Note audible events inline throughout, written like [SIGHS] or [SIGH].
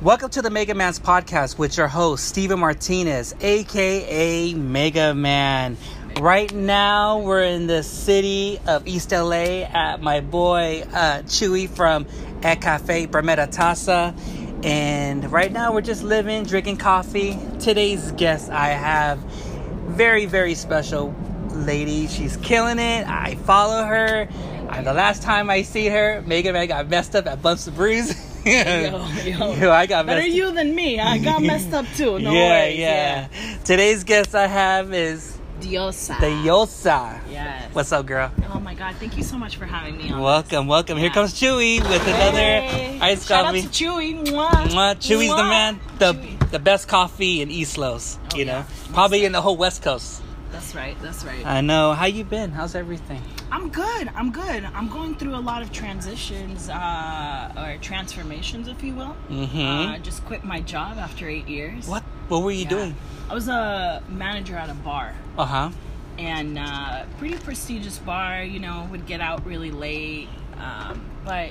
Welcome to the Mega Man's podcast with your host, Steven Martinez, aka Mega Man. Right now, we're in the city of East LA at my boy uh, Chewy from at Cafe Primera Taza. And right now, we're just living, drinking coffee. Today's guest, I have very, very special lady. She's killing it. I follow her. And the last time I see her, Mega Man got messed up at Bumps and Brews. [LAUGHS] Yo, [LAUGHS] yo. Yo, I got Better you than me. I got [LAUGHS] messed up too. No yeah, worries. yeah, Today's guest I have is Diosa. Yosa. Yes. What's up, girl? Oh my god, thank you so much for having me on. Welcome, welcome. Here comes Chewy with another Hey. iced Shout coffee. out to Chewy. Mwah. Mwah. Chewy's the man. The Chewy. the best coffee in East Los. Oh, you know, yeah. Probably in the whole West Coast. That's right. That's right. I know. How you been? How's everything? I'm good. I'm good. I'm going through a lot of transitions uh, or transformations, if you will. Mm-hmm. Uh, just quit my job after eight years. what? What were you Yeah. doing? I was a manager at a bar. Uh huh. and uh, pretty prestigious bar. You know, would get out really late, um, but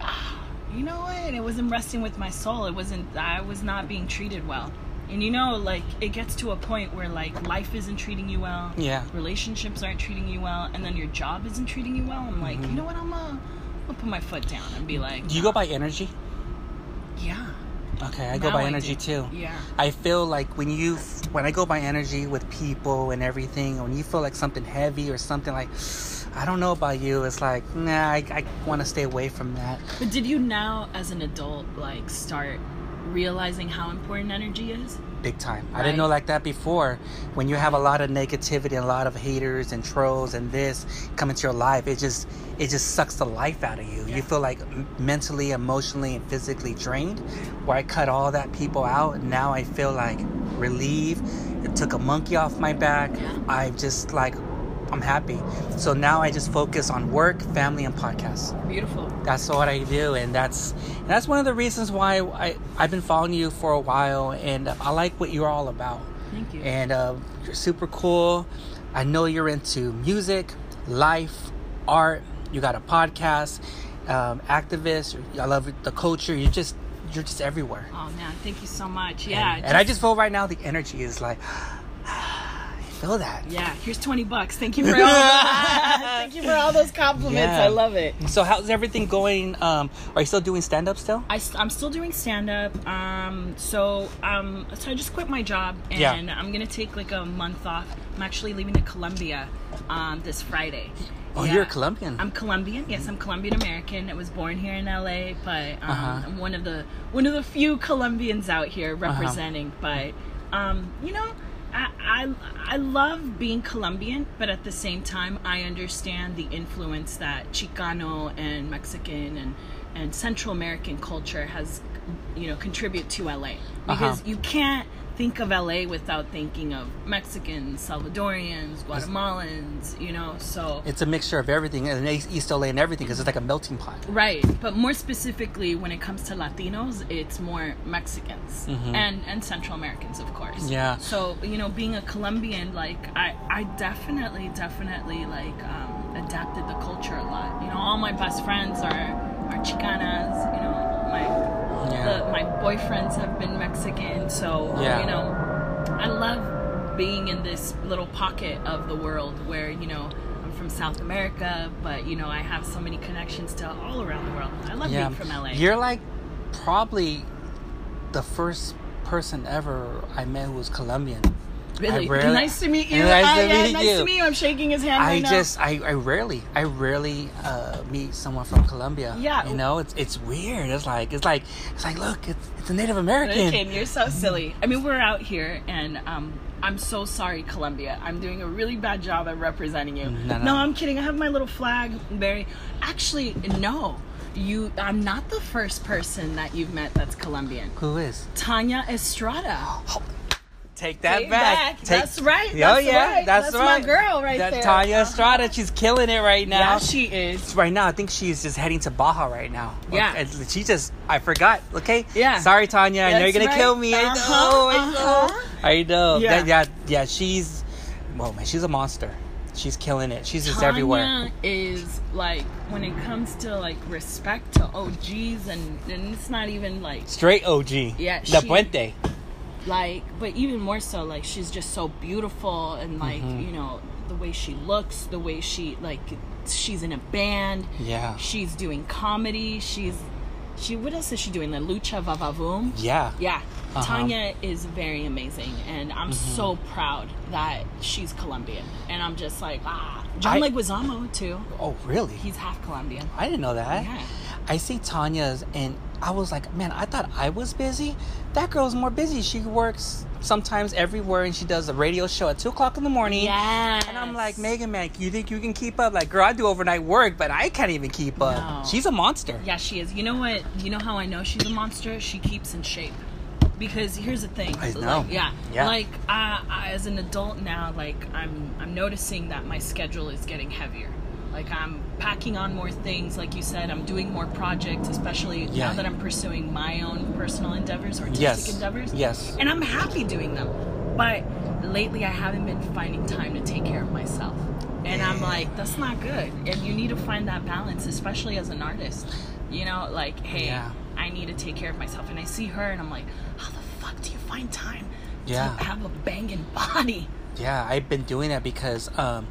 [SIGHS] you know what? It wasn't resting with my soul. It wasn't. I was not being treated well. And you know, like it gets to a point where like life isn't treating you well. Yeah. Relationships aren't treating you well, and then your job isn't treating you well. I'm like, you know what? I'm gonna, I'm gonna put my foot down and be like, Mm-hmm. Do you go by energy? yeah. Okay, I go by I energy do. too. Yeah. I feel like when you when I go by energy with people and everything, when you feel like something heavy or something like I don't know about you, it's like nah, I, I want to stay away from that. But did you now, as an adult, like start realizing how important energy is? Big time. I didn't know like that before. When you have a lot of negativity and a lot of haters and trolls and this come into your life, it just it just sucks the life out of you. Yeah. You feel like mentally, emotionally, and physically drained. Where I cut all that people out, now I feel like relieved. It took a monkey off my back. Yeah. I just like I'm happy. So now I just focus on work, family, and podcasts. Beautiful. That's what I do, and that's and that's one of the reasons why I I've been following you for a while, and I like what you're all about. Thank you. And uh, you're super cool. I know you're into music, life, art. You got a podcast, um, activist. I love the culture. You just you're just everywhere. Oh man, thank you so much. Yeah. and, and I just feel right now the energy is like feel that. Yeah, here's twenty bucks. Thank you [LAUGHS] for all that. Thank you for all those compliments. Yeah. I love it. So how's everything going? Um, are you still doing stand up still? I, am still doing stand up. Um, so um, so I just quit my job and Yeah. I'm gonna take like a month off. I'm actually leaving to Colombia um, this Friday. Oh, Yeah. you're a Colombian. I'm Colombian. Yes, I'm Colombian American. I was born here in LA, but um, Uh-huh. I'm one of the one of the few Colombians out here Uh-huh. representing. But um, you know, I, I I love being Colombian, but at the same time, I understand the influence that Chicano and Mexican and and Central American culture has, you know, contribute to LA because Uh-huh. you can't think of LA without thinking of Mexicans, Salvadorians, Guatemalans, you know. So it's a mixture of everything, and East LA and everything, because it's like a melting pot. Right, but more specifically, when it comes to Latinos, it's more Mexicans and and Central Americans, of course. Mm-hmm. Yeah. So you know, being a Colombian, like I I definitely definitely like um, adapted the culture a lot. You know, all my best friends are are Chicanas. You know, my Yeah. the, my boyfriends have been Mexican, so Yeah. you know, I love being in this little pocket of the world where you know. I'm from South America, but you know I have so many connections to all around the world. I love being from LA. You're like probably the first person ever I met who was Colombian. Really I rarely- nice to meet you. Nice Ah, to yeah, meet nice you. to meet you. I'm shaking his hand I right now. just I, I rarely I rarely uh, meet someone from Colombia. Yeah. you know it's it's weird. It's like it's like it's like look it's it's a Native American. American, you're so silly. I mean, we're out here, and um, I'm so sorry, Colombia. I'm doing a really bad job at representing you. No, no. I'm kidding. I have my little flag. Very, actually, no. You, I'm not the first person that you've met that's Colombian. Who is? Tanya Estrada. Take that Take back. back. Take- That's right. Oh That's yeah, right. that's, That's my girl right that there. Tanya Uh-huh. Estrada, she's killing it right now. Yeah, she is. right now, I think she's just heading to Baja right now. Yeah. She just, I forgot. Okay. Yeah. Sorry, Tanya. I know you're gonna right. kill me. I Uh-huh, know. I know. uh-huh. I know. Yeah. That- yeah. Yeah. She's, well, man, she's a monster. She's killing it. She's just Tanya everywhere. is like when it comes to like respect to OGs and and it's not even like Straight OG. Yeah, La she- Puente. Like but even more so like she's just so beautiful and like Mm-hmm. you know the way she looks the way she like she's in a band Yeah. she's doing comedy she's she what else is she doing the lucha vavavoom Yeah. yeah Uh-huh. Mm-hmm. tanya is very amazing and i'm so proud that she's colombian and i'm just like ah john I- leguizamo too Oh, really? he's half colombian I didn't know that. Yeah. I see Tanya's, and I was like, man, I thought I was busy. That girl's more busy. She works sometimes everywhere, and she does a radio show at two o'clock in the morning. yes And I'm like, Megan, man, you think you can keep up? Like, girl, I do overnight work, but I can't even keep up. No. She's a monster. Yeah, she is. You know what? You know how I know she's a monster? She keeps in shape. Because here's the thing. I know. Like, yeah. Yeah. Like I, I, as an adult now, like I'm, I'm noticing that my schedule is getting heavier. Like I'm packing on more things. Like you said, I'm doing more projects, especially Yeah. now that I'm pursuing my own personal endeavors, artistic Yes. endeavors. Yes. And I'm happy doing them. But lately, I haven't been finding time to take care of myself. And I'm like, that's not good. And you need to find that balance, especially as an artist. You know, like, hey, Yeah. I need to take care of myself. And I see her, and I'm like, how the fuck do you find time Yeah. to have a banging body? Yeah, I've been doing that because um,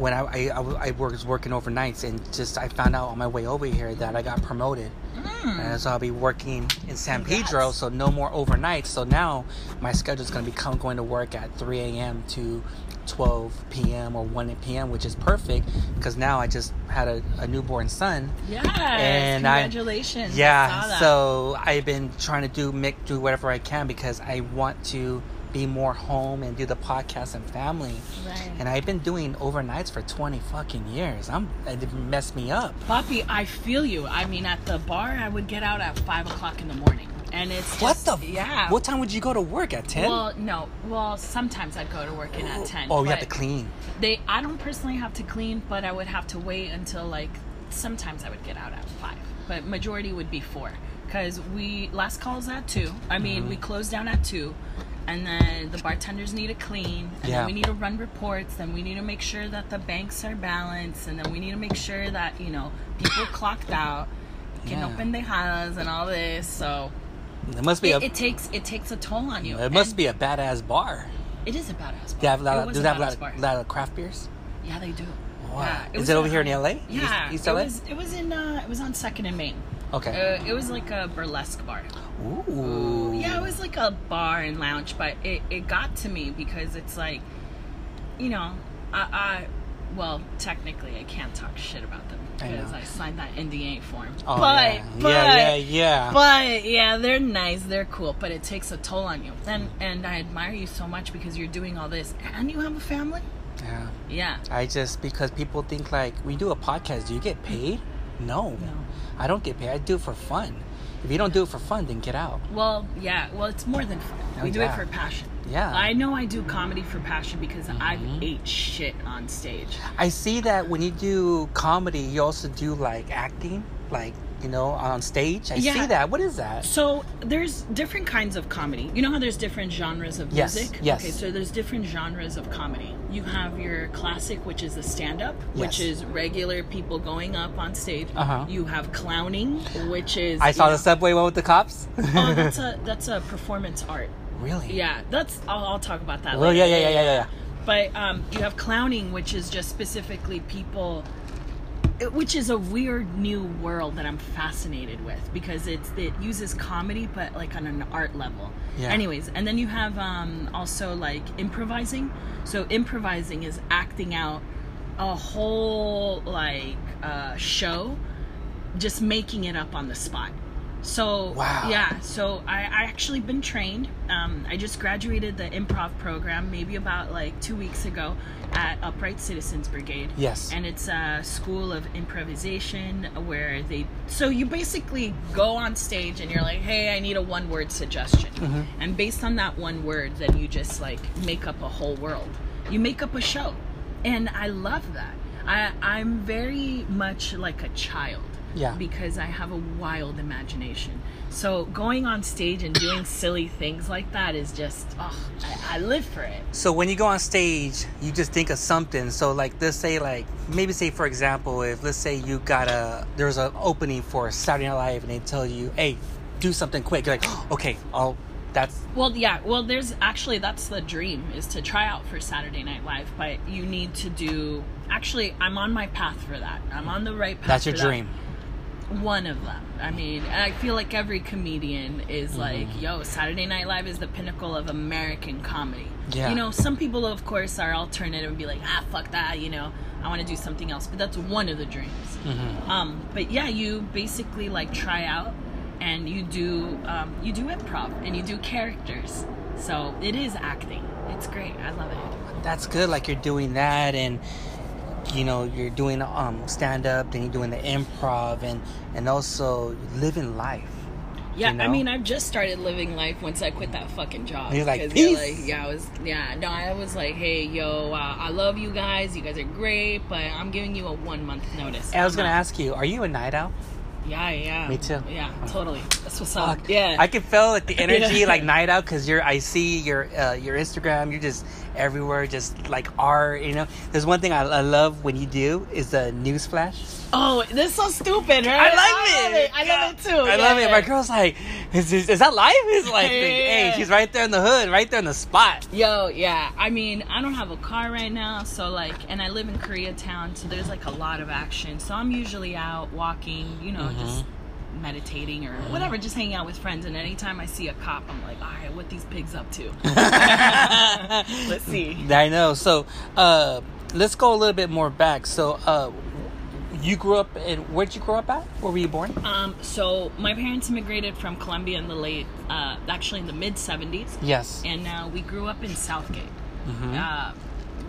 when I I was working overnights and just I found out on my way over here that I got promoted. Hmm. And so I'll be working in San Congrats. Pedro, so no more overnights. So now my schedule is going to become going to work at 3 a.m. to 12 p.m. or 1 p.m., which is perfect because now I just had a, a newborn son. Yes. And congratulations. I Yeah, that. so I've been trying to do make do whatever I can because I want to be more home and do the podcast and family. Right. And I've been doing overnights for 20 fucking years. I'm it messed me up. Poppy, I feel you. I mean, at the bar, I would get out at five o'clock in the morning, and it's What the? f- yeah. What time would you go to work at 10? Well, no. Well, sometimes I'd go to work in at ten. oh, you have to clean. They, I don't personally have to clean, but I would have to wait until like. Sometimes I would get out at five, but majority would be four because we last calls at two. I mean, Mm-hmm. we close down at two. And then the bartenders need to clean, and Yeah. then we need to run reports. Then we need to make sure that the banks are balanced, and then we need to make sure that you know people clocked out, que no Yeah. pendejadas, and all this. So It must be it, a. it takes it takes a toll on you. it must And be a badass bar. It is a badass bar. They have a lot It of, do they have a lot, of craft beers? Yeah, they do. Wow. Yeah, Is it over here in LA? Yeah, East, East it was. It was in. Uh, it was on Second and Main. Okay. Uh, it was like a burlesque bar. Ooh. Yeah, it was like a bar and lounge, but it, it got to me because it's like, you know, I, I well, technically I can't talk shit about them because know. I, signed that NDA form. Oh, but, yeah. but, yeah, yeah, yeah. But yeah, they're nice, they're cool, but it takes a toll on you. And and I admire you so much because you're doing all this and you have a family. yeah. Yeah. I just because people think like we do a podcast, do you get paid? No. No. I don't get paid. I do it for fun. If you don't do it for fun, then get out. Well, yeah. Well, it's more than fun. Oh, we do yeah. it for passion. Yeah. I know I do comedy for passion because Mm-hmm. I've ate shit on stage. I see that when you do comedy, you also do like acting, like you know, on stage. I Yeah. see that. What is that? So there's different kinds of comedy. You know how there's different genres of Yes, music? yes. Okay, so there's different genres of comedy. You have your classic, which is the stand up, which is regular people going up on stage. Uh-huh. You have clowning, which is I saw you the subway one with the cops. oh, that's [LAUGHS] a that's a performance art. really? Yeah, that's I'll, I'll talk about that Well, later. yeah, yeah, yeah, yeah, yeah. But um, you have clowning, which is just specifically people, which is a weird new world that I'm fascinated with because it's it uses comedy, but like on an art level. Yeah. Anyways, and then you have um, also like improvising. So improvising is acting out a whole like uh, show, just making it up on the spot. So Wow. yeah, so I, I actually been trained. Um, I just graduated the improv program maybe about like two weeks ago at Upright Citizens Brigade. Yes. And it's a school of improvisation where they so you basically go on stage and you're like, hey, I need a one word suggestion. Mm-hmm. And based on that one word, then you just like make up a whole world. You make up a show. And I love that. I, I'm very much like a child. Yeah. because I have a wild imagination. So going on stage and doing silly things like that is just, oh, I, I live for it. So when you go on stage, you just think of something. So like let's say like maybe say for example, if let's say you got a there's an opening for Saturday Night Live and they tell you, hey, do something quick. You're like, [GASPS] okay, I'll. That's Well, yeah. Well, there's actually that's the dream is to try out for Saturday Night Live, but you need to do. Actually, I'm on my path for that. I'm on the right path. that's your for that. One of them. I mean, and I feel like every comedian is Mm-hmm. like, "Yo, Saturday Night Live is the pinnacle of American comedy." Yeah. You know, some people, of course, are alternative and be like, "Ah, fuck that." You know, I want to do something else. But that's one of the dreams. Mm-hmm. Um, but yeah, you basically like try out and you do um, you do improv and you do characters. So it is acting. It's great. I love it. That's good. Like you're doing that and. You know, you're doing um, stand up, then you're doing the improv, and and also living life. Yeah, You I mean, I've just started living life once I quit that fucking job. You're like, 'Cause you're "Peace." like, yeah, I was, yeah, no, I was like, hey, yo, uh, I love you guys. You guys are great, but I'm giving you a one month notice. I was gonna ask you, are you a night owl? Yeah, yeah. Me too. Yeah, totally. That's what's up. Yeah. I can feel like the [LAUGHS] energy, Yeah. like night out, because you're. I see your uh, your Instagram. You're just everywhere, just like art. You know, there's one thing I, I love when you do is the news flash. oh, this is so stupid, right? I love love it. I love it too. I love it. My girl's like, is, is, is that live? Is [LAUGHS] like, hey, Yeah. she's right there in the hood, right there in the spot. Yo, yeah. I mean, I don't have a car right now, so like, and I live in Koreatown, so there's like a lot of action. So I'm usually out walking, you know, just mm-hmm. Meditating or whatever, just hanging out with friends. And anytime I see a cop, I'm like, all right, what these pigs up to? [LAUGHS] Let's see. I know. So, uh, let's go a little bit more back. So, uh, you grew up in where'd you grow up at? Where were you born? Um, so my parents immigrated from Colombia in the late, uh, actually in the mid 70s, Yes. and uh, we grew up in Southgate. Mhm.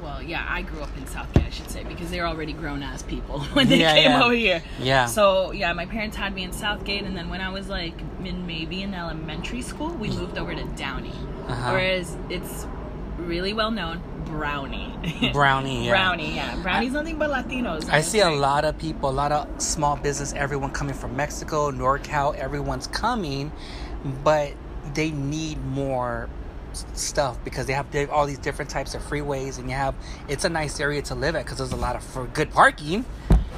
Well, yeah, I grew up in Southgate, I should say, because they're already grown ass people [LAUGHS] when they Yeah, came yeah. over here. Yeah. So yeah, my parents had me in Southgate, and then when I was like in maybe in elementary school, we moved over to Downey, Uh-huh. whereas it's really well known Brownie. [LAUGHS] Brownie. Yeah. Brownie, yeah. Brownie's nothing but Latinos. I see a lot of people, a lot of small business, everyone coming from Mexico, NorCal, everyone's coming, but they need more stuff because they have all these different types of freeways and you have it's a nice area to live at because there's a lot of for good parking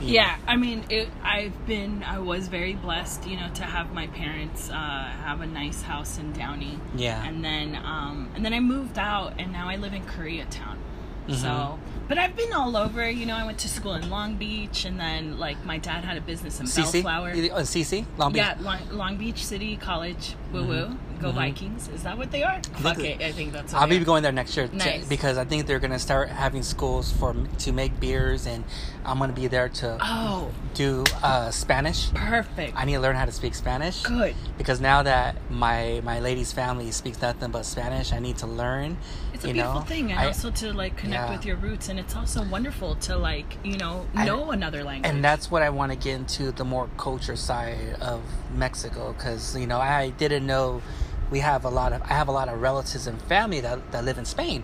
Yeah, I mean, it, I've been, I was very blessed, you know, to have my parents uh, have a nice house in Downey. Yeah. And then, um, and then I moved out, and now I live in Koreatown. Mm-hmm. So, but I've been all over. You know, I went to school in Long Beach, and then like my dad had a business in CC Bellflower. uh, CC Long Beach Yeah, Long, Long Beach City College. Woo woo. Go Vikings. Is that what they are? Fuck it. I think that's. What Mm-hmm. I'll be going there next year t- Nice. because I think they're gonna start having schools for to make beers and I'm gonna be there to Oh, do uh, Spanish. perfect. I need to learn how to speak Spanish. Good. because now that my my lady's family speaks nothing but Spanish, I need to learn. It's a you beautiful know? thing, and I- also to like connect Yeah. with your roots, and it's also wonderful to like you know I- know another language. and that's what I want to get into the more culture side of Mexico because you know I didn't know we have a lot of I have a lot of relatives and family that that live in Spain.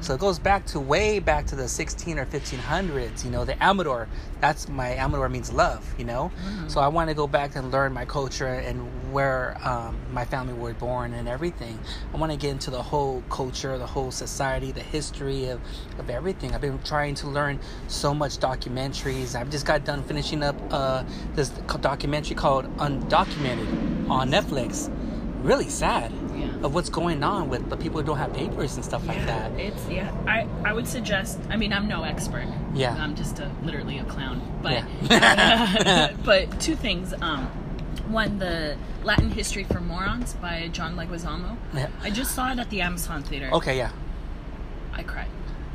So it goes back to way back to the 16 or 1500s. You know, the Amador. That's my Amador means love. You know, Mm-hmm. so I want to go back and learn my culture and where um, my family were born and everything. I want to get into the whole culture, the whole society, the history of, of everything. I've been trying to learn so much documentaries. I've just got done finishing up uh, this documentary called Undocumented on Netflix. Really sad Yeah. of what's going on with the people who don't have papers and stuff like that. it's yeah. I I would suggest. I mean, I'm no expert. Yeah. I'm just a literally a clown. But Yeah. [LAUGHS] [LAUGHS] but two things. Um, one, the Latin History for Morons by John Leguizamo. Yeah. I just saw it at the Amazon Theater. Okay, yeah. I cried.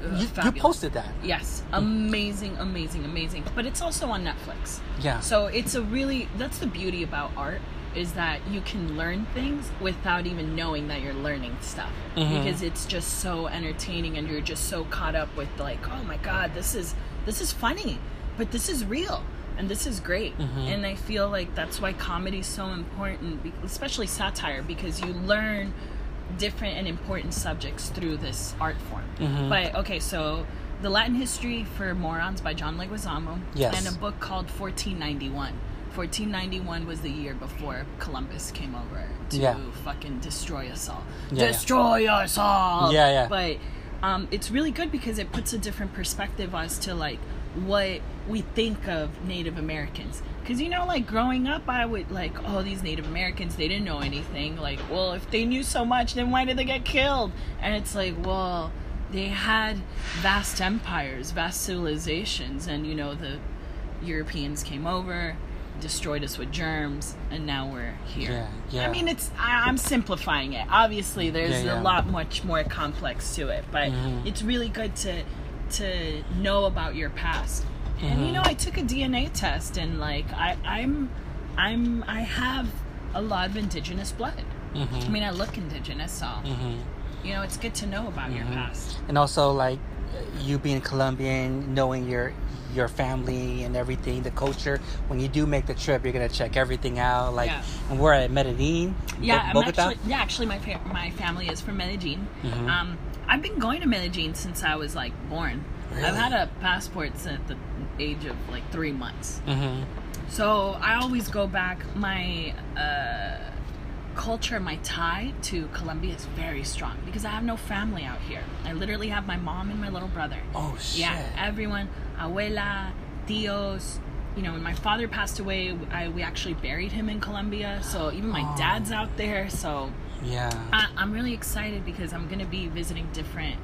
Was You, you posted that. Yes, amazing, amazing, amazing. But it's also on Netflix. Yeah. So it's a really that's the beauty about art is that you can learn things without even knowing that you're learning stuff Mhm. because it's just so entertaining and you're just so caught up with like oh my god this is this is funny but this is real and this is great Mhm. and I feel like that's why comedy is so important especially satire because you learn different and important subjects through this art form Mhm. but okay so the Latin History for Morons by John Leguizamo Yes. and a book called 1491 1491 was the year before Columbus came over to Yeah. fucking destroy us all. Yeah, yeah. destroy us all. Yeah, yeah. But um, it's really good because it puts a different perspective as to like what we think of Native Americans. Because you know, like growing up, I would like, oh, these Native Americans, they didn't know anything. Like, well, if they knew so much, then why did they get killed? And it's like, well, they had vast empires, vast civilizations, and you know, the Europeans came over, destroyed us with germs, and now we're here. Yeah, yeah. I mean, it's I, I'm simplifying it. Obviously, there's Yeah, yeah. a lot much more complex to it, but Mhm. it's really good to to know about your past. And Mm-hmm. you know, I took a DNA test, and like I, I'm, I'm, I have a lot of indigenous blood. I mean, I look indigenous, so Mhm. you know, it's good to know about your Mhm. past. and also like you being Colombian, knowing your your family and everything, the culture. When you do make the trip, you're gonna check everything out. Like, Yeah. and we're at Medellin, Yeah, Bo- I'm actually yeah, actually my fa- my family is from Medellin. Mhm. Um, I've been going to Medellin since I was like born. I've had a passport since the age of like three months. hmm So I always go back. My uh, culture, my tie to Colombia is very strong because I have no family out here. I literally have my mom and my little brother. Oh shit! Yeah, everyone, abuela, tios. You know, when my father passed away, I, we actually buried him in Colombia. So even my Oh. dad's out there. So yeah. I, I'm really excited because I'm to be visiting different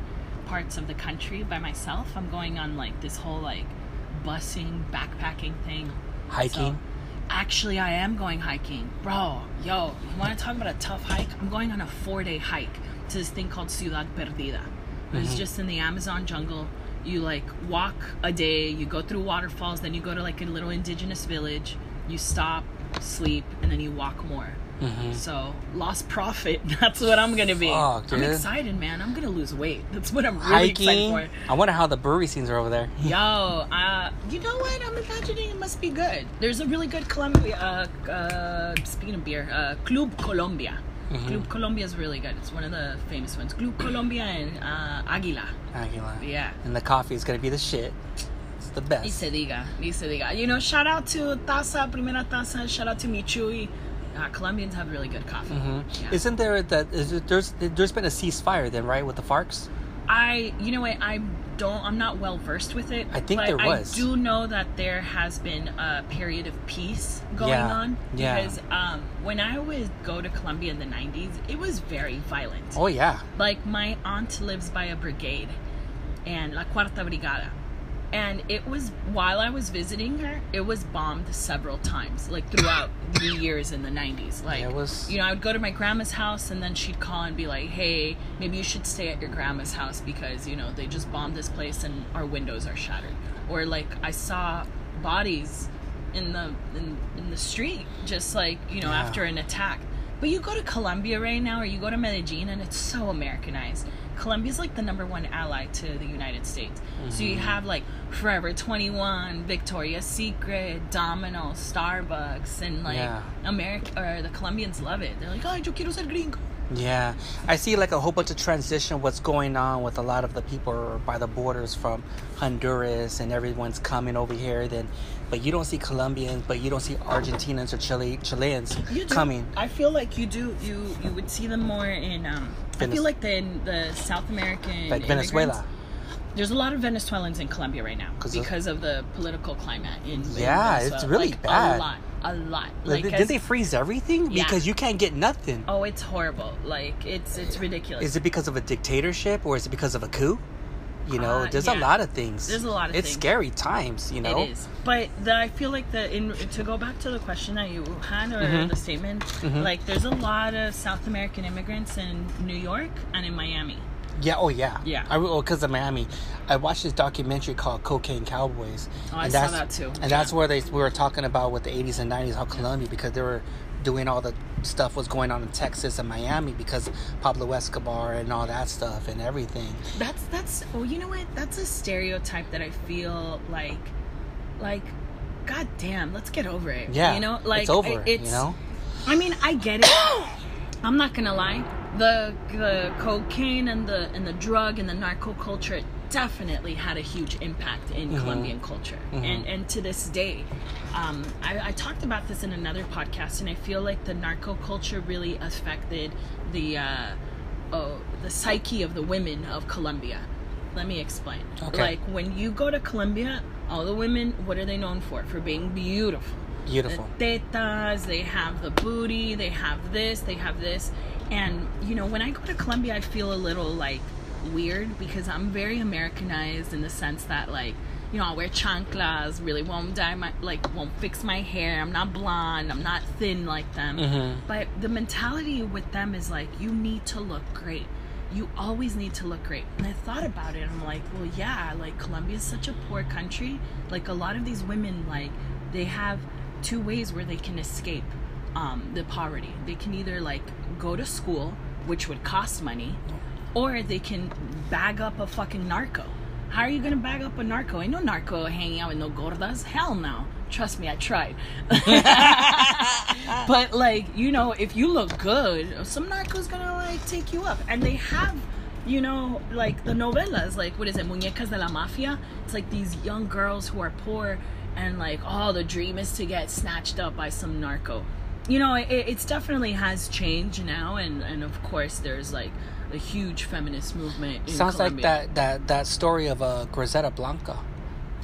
parts of the country by myself. I'm going on like this whole like busing, backpacking thing. Hiking. So, actually, I am going hiking. Bro, yo, you want to talk about a tough hike? I'm going on a four day hike to this thing called Ciudad Perdida. It's Mhm. just in the Amazon jungle. You like walk a day, you go through waterfalls, then you go to like a little indigenous village, you stop, sleep, and then you walk more. Hmm So lost profit. [LAUGHS] That's what I'm gonna be. Fuck, I'm excited, man. I'm gonna lose weight. That's what I'm really Hiking. excited for. I wonder how the brewery scenes are over there. [LAUGHS] Yo, uh, you know what? I'm imagining it must be good. There's a really good Colombia. Uh, uh, speaking of beer, uh, Club Colombia. Mhm. Club Colombia is really good. It's one of the famous ones. Club Colombia and uh, Aguila. Aguila. Yeah. And the coffee is gonna be the shit. It's the best. se diga, ni se diga. You know, shout out to Taza, Primera Taza. Shout out to Michui. Uh, Colombians have really good coffee. hmm Yeah. Isn't there that? Is it, there's there's been a ceasefire then, right, with the FARCs? I, you know what, I don't, I'm not well versed with it. I think there was. I do know that there has been a period of peace going Yeah, on. yeah. Because um, when I would go to Colombia in the 90s, it was very violent. Oh yeah. Like, my aunt lives by a brigade, and La Cuarta Brigada. And it was, while I was visiting her, it was bombed several times, like throughout [COUGHS] the years in the 90s. Like, Yeah, it was- you know, I would go to my grandma's house and then she'd call and be like, hey, maybe you should stay at your grandma's house because, you know, they just bombed this place and our windows are shattered. Or like I saw bodies in the in, in the street just like, you know, Yeah. after an attack. But you go to Colombia right now or you go to Medellin and it's so Americanized. Colombia's like the number one ally to the United States. So you Mm-hmm. have like Forever 21, Victoria's Secret, Domino's, Starbucks, and like Yeah. America or the Colombians love it. They're like, "Ay, yo quiero ser gringo." Yeah, I see like a whole bunch of transition. What's going on with a lot of the people by the borders from Honduras and everyone's coming over here. Then, but you don't see Colombians, but you don't see Argentinians or Chile Chileans You do. coming. I feel like you do. You you would see them more in. Um, I feel like the in the South American Like Venezuela. There's a lot of Venezuelans in Colombia right now 'Cause because of the political climate in, in Yeah, it's really Like, bad. A lot, a lot. Like, Like, did they freeze everything? Yeah. Because you can't get nothing. oh, it's horrible. Like it's it's ridiculous. Is it because of a dictatorship or is it because of a coup? You know, Uh, there's a lot of things. There's a lot of things. It's things. scary times, you know. It is, but the, I feel like the in to go back to the question that you had or Mhm. the statement, Mhm. like there's a lot of South American immigrants in New York and in Miami. Yeah. Oh, yeah. Yeah. I well, because of Miami, I watched this documentary called Cocaine Cowboys. Oh, I and saw that too. And that's where they we were talking about with the 80s and 90s how Colombia because they were doing all the stuff was going on in Texas and Miami because Pablo Escobar and all that stuff and everything. That's that's well, you know what? That's a stereotype that I feel like, like, god damn, let's get over it. Yeah. you know, like it's over. I- it's, you know. I mean, I get it. I'm not gonna lie. The the cocaine and the and the drug and the narco culture definitely had a huge impact in Mhm. Colombian culture, Mhm. and and to this day, um, I, I talked about this in another podcast, and I feel like the narco culture really affected the uh, oh, the psyche of the women of Colombia. Let me explain. Okay. Like when you go to Colombia, all the women, what are they known for? For being beautiful. Beautiful. The tetas, they have the booty, they have this, they have this. And, you know, when I go to Colombia, I feel a little like weird because I'm very Americanized in the sense that, like, you know, I'll wear chanclas, really won't dye my, like, won't fix my hair. I'm not blonde, I'm not thin like them. Mhm. But the mentality with them is like, you need to look great. You always need to look great. And I thought about it. I'm like, well, yeah, like Colombia is such a poor country. Like a lot of these women, like they have two ways where they can escape um, the poverty. They can either like go to school, which would cost money, or they can bag up a fucking narco. How are you gonna bag up a narco? Ain't no narco hanging out with no gordas. Hell no. Trust me, I tried. [LAUGHS] but like, you know, if you look good, some narco's gonna like take you up. And they have, you know, like the novelas, like what is it, Muñecas de la Mafia? It's like these young girls who are poor and like, oh, the dream is to get snatched up by some narco. You know, it, it's definitely has changed now, and and of course there's like a huge feminist movement. In Sounds Colombia. like that, that, that story of uh, Griselda Blanca.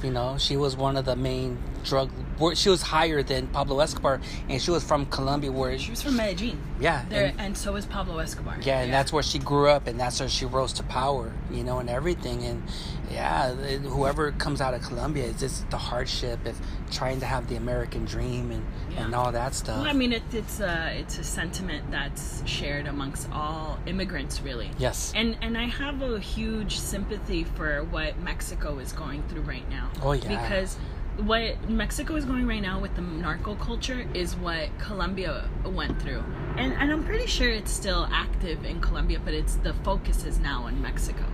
You know, she was one of the main drug. She was higher than Pablo Escobar, and she was from Colombia, where She was from Medellin. yeah, There, and, and so was Pablo Escobar. yeah, and that's where she grew up, and that's where she rose to power. You know, and everything, and yeah, it- whoever comes out of Colombia, it's just the hardship of trying to have the American dream and and all that stuff. Well, I mean, it, it's a it's a sentiment that's shared amongst all immigrants, really. yes. And and I have a huge sympathy for what Mexico is going through right now. Oh, yeah. Because what Mexico is going right now with the narco culture is what Colombia went through. And and I'm pretty sure it's still active in Colombia, but it's the focus is now in Mexico.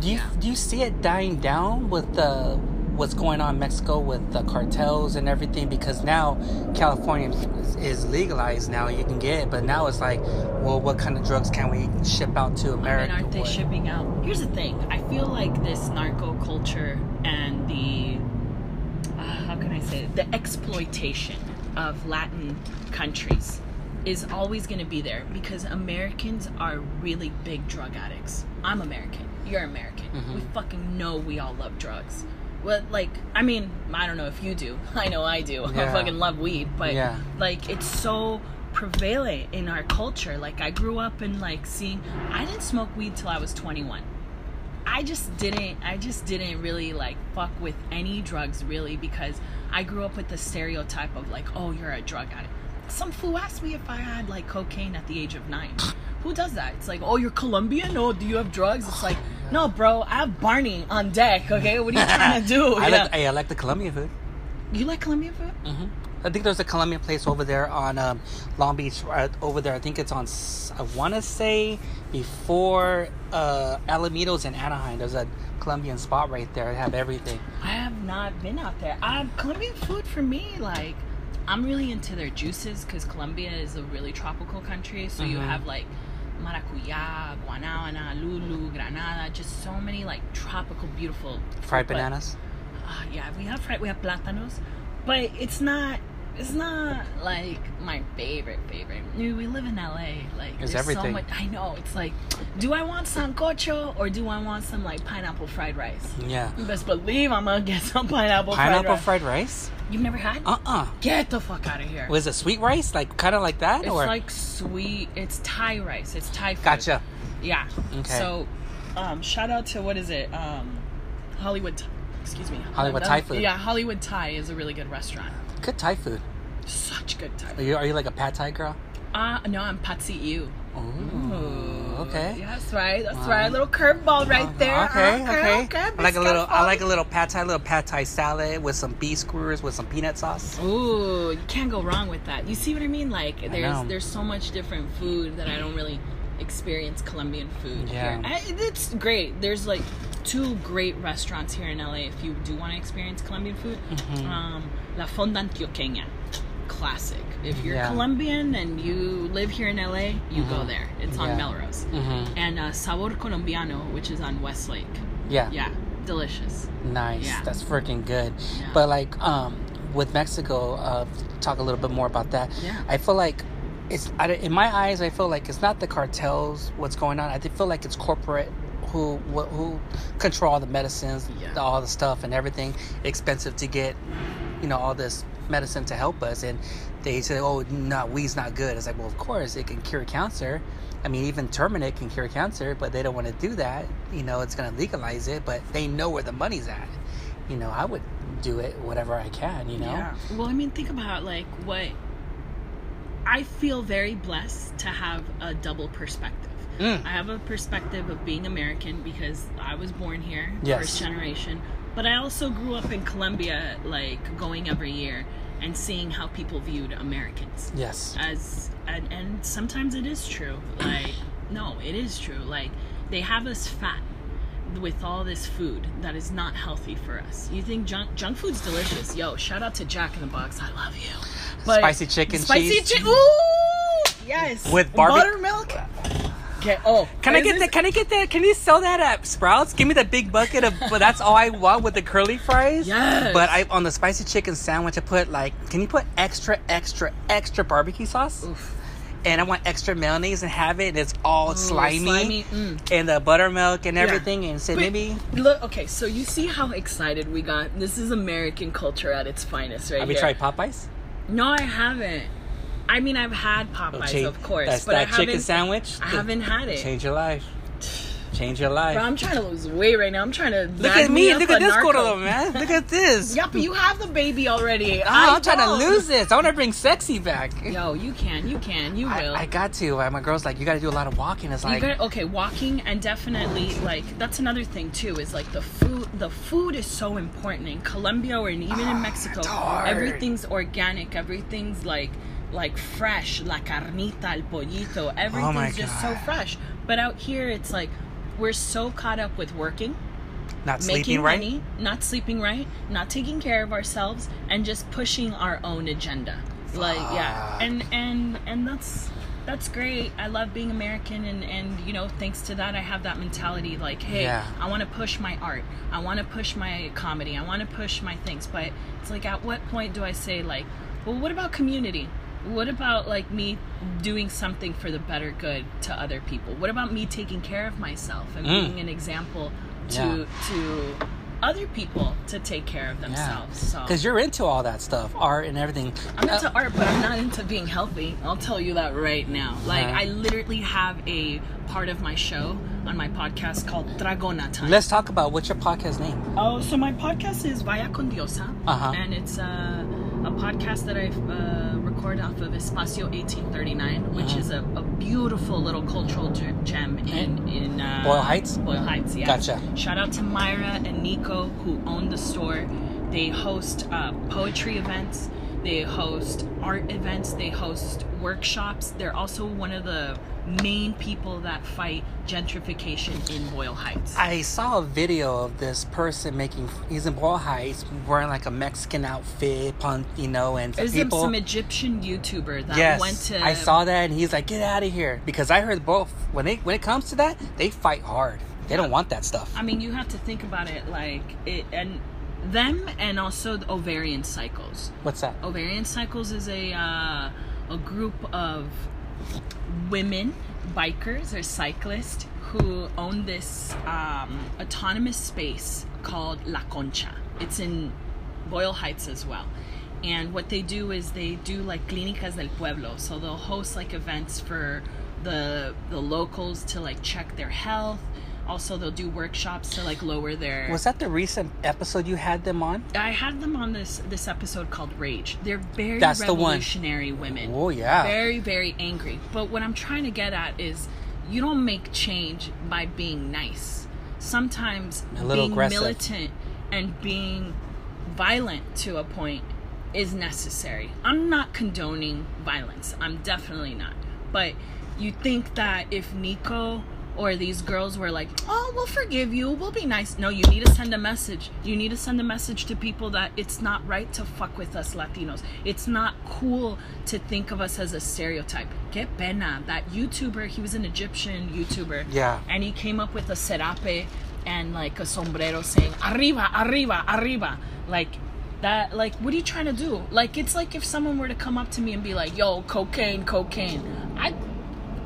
Do you Yeah. do you see it dying down with the what's going on in Mexico with the cartels and everything? Because now California is, legalized now, you can get it, but now it's like, well, what kind of drugs can we ship out to America? I mean, aren't they What- shipping out? Here's the thing. I feel like this narco culture and the uh, how can I say it? The exploitation of Latin countries is always going to be there because Americans are really big drug addicts. I'm American. You're American. Mhm. We fucking know we all love drugs. Well, like, I mean, I don't know if you do. [LAUGHS] I know I do. [LAUGHS] I fucking love weed, but Yeah. like, it's so prevalent in our culture. Like, I grew up in like seeing. I didn't smoke weed till I was 21. I just didn't I just didn't really like fuck with any drugs really because I grew up with the stereotype of like, oh, you're a drug addict. Some fool asked me if I had like cocaine at the age of nine. Who does that? It's like, oh, you're Colombian? Oh, do you have drugs? It's like, no, bro, I have Barney on deck. Okay, what are you trying [LAUGHS] to do? I Yeah. like, hey, I like the Colombian food. you like Colombian food? hmm I think there's a Colombian place over there on um, Long Beach. Uh, over there, I think it's on. I want to say before uh, Alamitos and Anaheim. There's a Colombian spot right there. They have everything. I have not been out there. Um, Colombian food for me, like, I'm really into their juices because Colombia is a really tropical country. So you Mhm. have like maracuya, guanabana, lulu, granada, just so many like tropical, beautiful Fried but- bananas. Uh, yeah, we have fried, we have plátanos, but it's not. It's not like my favorite favorite. I mean, we live in LA. Like It's there's so much. I know. It's like, do I want sancocho or do I want some like pineapple fried rice? Yeah. You best believe I'm gonna get some pineapple, Pineapple fried rice. Pineapple fried rice. You've never had? Uh uh Get the fuck out of here. Was it sweet rice? Like kind of like that, it's or like sweet. It's Thai rice. It's Thai food. gotcha? Yeah. Okay. So, um, shout out to what is it? Um, Hollywood. Thai- Excuse me. Hollywood Thai food. Yeah, Hollywood Thai is a really good restaurant. Good Thai food. Such good Thai. Are you are you like a pad Thai girl? Uh, no, I'm pad see ew. Ooh, okay. Yeah, that's right. That's Wow. right. A little curveball right there. Okay, okay. okay. I like a little. I like a little. pad Thai, little pad Thai salad with some beef skewers with some peanut sauce. Ooh, you can't go wrong with that. You see what I mean? Like there's there's so much different food that I don't really experience Colombian food Yeah. here. I, it's great. There's like two great restaurants here in LA if you do want to experience Colombian food. Mhm. Um, La Fonda Antioqueña. Classic. If you're Yeah. Colombian and you live here in LA, you go Mhm. there. It's on Yeah. Melrose. Mm-hmm. And uh, Sabor Colombiano, which is on Westlake. Yeah. Yeah. delicious. Nice. Yeah. That's freaking good. But like um with Mexico, uh talk a little bit more about that. Yeah. I feel like it's I, in my eyes I feel like it's not the cartels what's going on. I feel like it's corporate who who control all the medicines, Yeah. all the stuff and everything expensive to get, you know, all this medicine to help us and they say, "Oh, no, weed's not good." It's like, "Well, of course, it can cure cancer." I mean, even terminate can cure cancer, but they don't want to do that. You know, it's going to legalize it, but they know where the money's at. You know, I would do it whatever I can. You know, Yeah. Well, I mean, think about like what I feel very blessed to have a double perspective. Mm. I have a perspective of being American because I was born here, Yes. first generation. But I also grew up in Colombia, like going every year and seeing how people viewed Americans. Yes, as and, and sometimes it is true like [CLEARS THROAT] no it is true like they have us fat with all this food that is not healthy for us. You think junk junk food's delicious? Yo shout out to jack in the box i love you. Spicy chicken spicy cheese. chicken ooh yes. With barbe- buttermilk okay oh Can I get this- that? Can I get that? Can you sell that at Sprouts? Give me the big bucket of. But that's all I want with the curly fries. Yes. But I on the spicy chicken sandwich, I put like. Can you put extra, extra, extra barbecue sauce? Oof. And I want extra mayonnaise and have it. And it's all slimy, slimy, mm. and the buttermilk and everything. And say maybe look okay so you see how excited we got this is american culture at its finest right have you here. tried Popeyes? No, I haven't. I mean, I've had Popeyes, Change- of course, but I that chicken haven't. sandwich. I haven't had it. Change your life. [SIGHS] Change your life. Bro, I'm trying to lose weight right now. I'm trying to. Look at me. Look at this narco. man. Look at this. [LAUGHS] But you have the baby already. Oh, I I'm trying to lose this. I want to bring sexy back. Yo, you can, you can, you will. I, I got to. My girl's like, you got to do a lot of walking. It's like, gotta- okay, walking and definitely like that's another thing too. Is like the food. The food is so important in Colombia or even in Mexico. Ah, it's hard. Everything's organic. Everything's like like fresh. La carnita, el pollito. Oh Everything's Oh just so fresh. But out here, it's like we're so caught up with working, not making sleeping right. money, not sleeping right, not taking care of ourselves, and just pushing our own agenda. Like yeah, and and and that's that's great. I love being American, and and you know thanks to that I have that mentality. Like hey, Yeah. I want to push my art, I want to push my comedy, I want to push my things. But it's like at what point do I say like, well, what about community? What about like me doing something for the better good to other people? What about me taking care of myself and Mm. being an example to Yeah. to other people to take care of themselves? So Because you're into all that stuff, art and everything. I'm into Uh, art, but I'm not into being healthy. I'll tell you that right now. Like Uh-huh. I literally have a part of my show on my podcast called Dragona Time. Let's talk about what's your podcast name. Oh, so my podcast is Vaya con Diosa, Uh-huh. and it's uh, a podcast that I uh, record off of Espacio 1839, which Uh-huh. is a, a beautiful little cultural gem in in uh, Boyle Heights? Boyle Heights, yeah. Gotcha. Shout out to Myra and Nico who own the store. They host uh, poetry events. They host art events. They host workshops. They're also one of the main people that fight gentrification in Boyle Heights. I saw a video of this person making. He's in Boyle Heights, wearing like a Mexican outfit, you know, and There's people. some Egyptian YouTuber that yes, went to. I saw that, and he's like, "Get out of here!" Because I heard both. When they when it comes to that, they fight hard. They don't want that stuff. I mean, you have to think about it like it, and them, and also the Ovarian Psycos. What's that? Ovarian Psycos is a uh, a group of women bikers or cyclists who own this um, autonomous space called La Concha. It's in Boyle Heights as well. And what they do is they do like clínicas del pueblo. So they'll host like events for the the locals to like check their health. Also, they'll do workshops to like lower their. Was that the recent episode you had them on? I had them on this this episode called Rage. They're very That's revolutionary women. Oh yeah. Very very angry. But what I'm trying to get at is you don't make change by being nice. Sometimes being aggressive. militant and being violent to a point is necessary. I'm not condoning violence. I'm definitely not. But you think that if Nico or these girls were like, "Oh, we'll forgive you. We'll be nice." No, you need to send a message. You need to send a message to people that it's not right to fuck with us Latinos. It's not cool to think of us as a stereotype. Get pena. That YouTuber, he was an Egyptian YouTuber. Yeah. And he came up with a serape and like a sombrero saying arriba, arriba, arriba, like that. Like, what are you trying to do? Like, it's like if someone were to come up to me and be like, "Yo, cocaine, cocaine," I.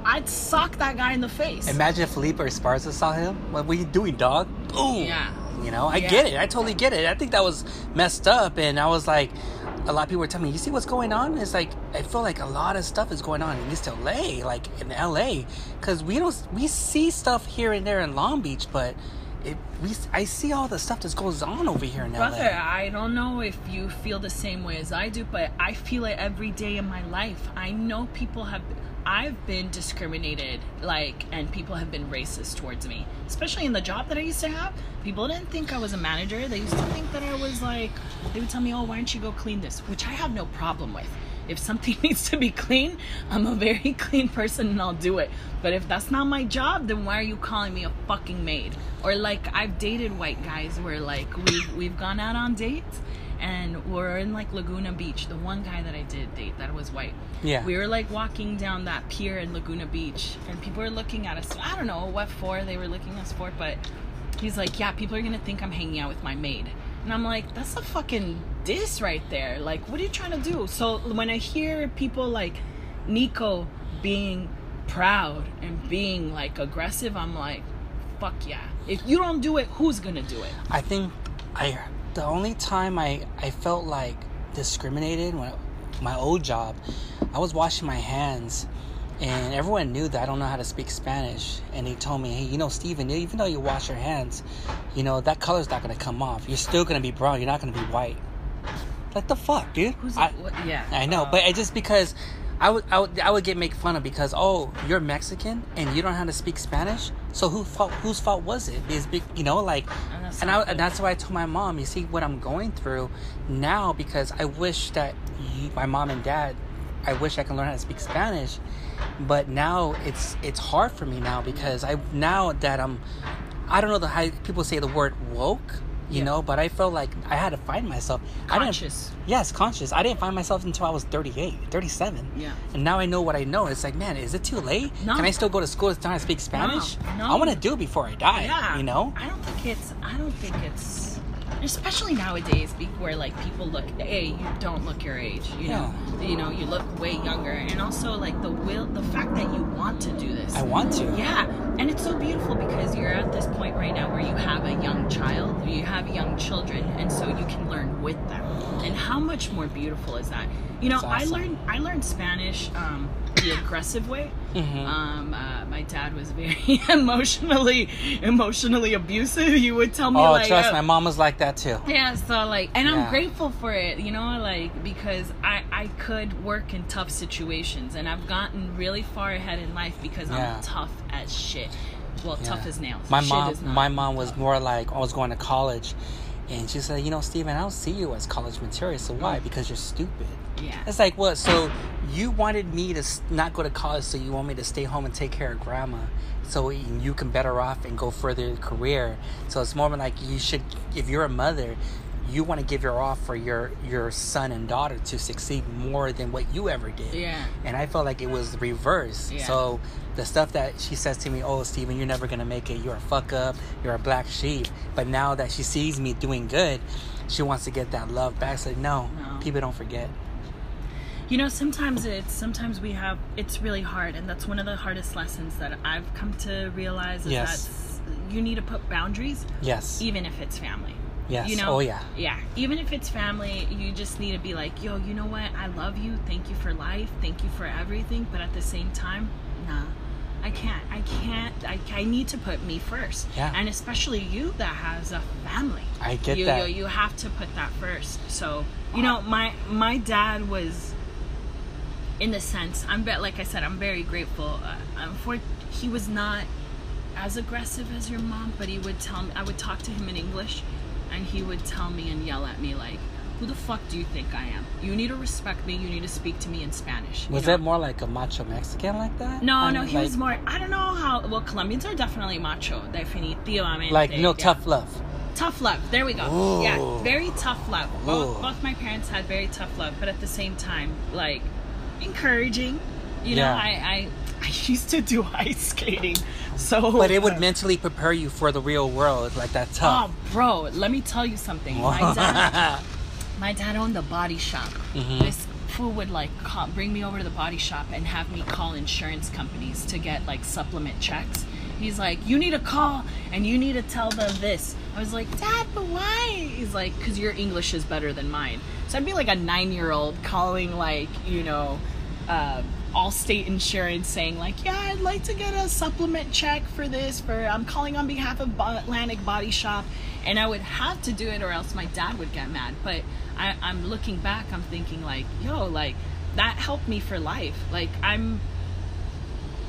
I'd sock that guy in the face. Imagine if Felipe Esparza saw him. What were you doing, dog? Boom. Yeah. You know, I Yeah. get it. I totally get it. I think that was messed up, and I was like, a lot of people were telling me, "You see what's going on?" It's like I feel like a lot of stuff is going on in East LA, like in LA, because we don't we see stuff here and there in Long Beach, but it we I see all the stuff that goes on over here in Brother, I don't know if you feel the same way as I do, but I feel it every day in my life. I know people have I've been discriminated like and people have been racist towards me. Especially in the job that I used to have. People didn't think I was a manager. They used to think that I was like they would tell me, "Oh, why don't you go clean this?" which I have no problem with. If something [LAUGHS] needs to be clean, I'm a very [LAUGHS] clean person and I'll do it. But if that's not my job, then why are you calling me a fucking maid? Or like I've dated white guys where like we've we've gone out on dates and we're in like Laguna Beach. The one guy that I did date that was white. Yeah. We were like walking down that pier in Laguna Beach and people were looking at us. I don't know what for they were looking at us for, but he's like, Yeah, people are gonna think I'm hanging out with my maid. And I'm like, that's a fucking diss right there. Like, what are you trying to do? So when I hear people like Nico being proud and being like aggressive, I'm like, fuck yeah. If you don't do it, who's gonna do it? I think I the only time I I felt like discriminated when my old job, I was washing my hands, and everyone knew that I don't know how to speak Spanish, and they told me, hey, you know, Steven, even though you wash your hands, you know that color's not gonna come off. You're still gonna be brown. You're not gonna be white. Like the fuck, dude. Who's I, what, yeah? I know, uh, but it just because I would, I would I would get make fun of because oh you're Mexican and you don't know how to speak Spanish, so who fault whose fault was it? Is be- you know like, And that's and I and that's why I told my mom. You see what I'm going through now because I wish that you, my mom and dad, I wish I can learn how to speak Spanish, but now it's it's hard for me now because I now that I'm, I don't know the how people say the word woke. You Yeah. know, but I felt like I had to find myself. I didn't- Conscious. Yes, conscious. I didn't find myself until I was 38, 37. Yeah. And now I know what I know. It's like, man, is it too late? No. Can I still go to school to learn how to speak Spanish? no. I want to do it before I die. yeah You know? i don't think it's i don't think it's especially nowadays where like people look hey you don't look your age you know? You know you look way younger and also like the will the fact that you want to do this. I want to. yeah and it's so beautiful because you're at this point right now where you have a young child you have young children and so you can learn with them. And how much more beautiful is that you know awesome. i learned i learned spanish um, the aggressive way Mhm. um, uh, my dad was very [LAUGHS] emotionally emotionally abusive You would tell me Oh, like trust uh, my mom was like that too. yeah, so like, and Yeah. I'm grateful for it, you know, like because I I could work in tough situations, and I've gotten really far ahead in life because Yeah. I'm tough as shit. Well, Yeah. tough as nails. My Shit mom, my mom was more like I was going to college, and she said, you know, Steven, I don't see you as college material. So why? Because you're stupid. Yeah. It's like what? So you wanted me to not go to college, so you want me to stay home and take care of grandma, so you can better off and go further your career. So it's more like you should, if you're a mother, you want to give your off for your your son and daughter to succeed more than what you ever did. Yeah. And I felt like it was the reverse. Yeah. So the stuff that she says to me, "Oh, Steven, you're never gonna make it. You're a fuck up. You're a black sheep." But now that she sees me doing good, she wants to get that love back. So no, No. people don't forget. You know, sometimes it's sometimes we have it's really hard, and that's one of the hardest lessons that I've come to realize is Yes. that you need to put boundaries, Yes. even if it's family. Yes. You know? Oh yeah. Yeah. Even if it's family, you just need to be like, yo, you know what? I love you. Thank you for life. Thank you for everything. But at the same time, nah. I can't. I can't. I, I need to put me first. Yeah. And especially you that has a family. I get you, that. You, you have to put that first. So, you oh. know, my my dad was in the sense, I'm like I said, I'm very grateful. Uh, um, for he was not as aggressive as your mom, but he would tell me. I would talk to him in English, and he would tell me and yell at me like, "Who the fuck do you think I am? You need to respect me. You need to speak to me in Spanish." Was know? that more like a macho Mexican like that? No, I no, mean, he like, was more. I don't know how. Well, Colombians are definitely macho, definitivamente. like no yeah. tough love. Tough love. There we go. Ooh. Yeah, very tough love. Both, both my parents had very tough love, but at the same time, like encouraging. You know, Yeah. I, I I [LAUGHS] used to do ice skating So, But it would mentally prepare you for the real world, like that tough. Oh, bro, let me tell you something. My dad, [LAUGHS] my dad owned a body shop. Mhm. This fool would like call, bring me over to the body shop and have me call insurance companies to get like supplement checks. He's like, you need to call and you need to tell them this. I was like, Dad, but why? He's like, because your English is better than mine. So I'd be like a nine-year-old calling like, you know, uh, Allstate Insurance saying like, yeah, I'd like to get a supplement check for this. For I'm calling on behalf of Atlantic Body Shop, and I would have to do it or else my dad would get mad. But I, I'm looking back, I'm thinking like, yo, like that helped me for life. Like I'm,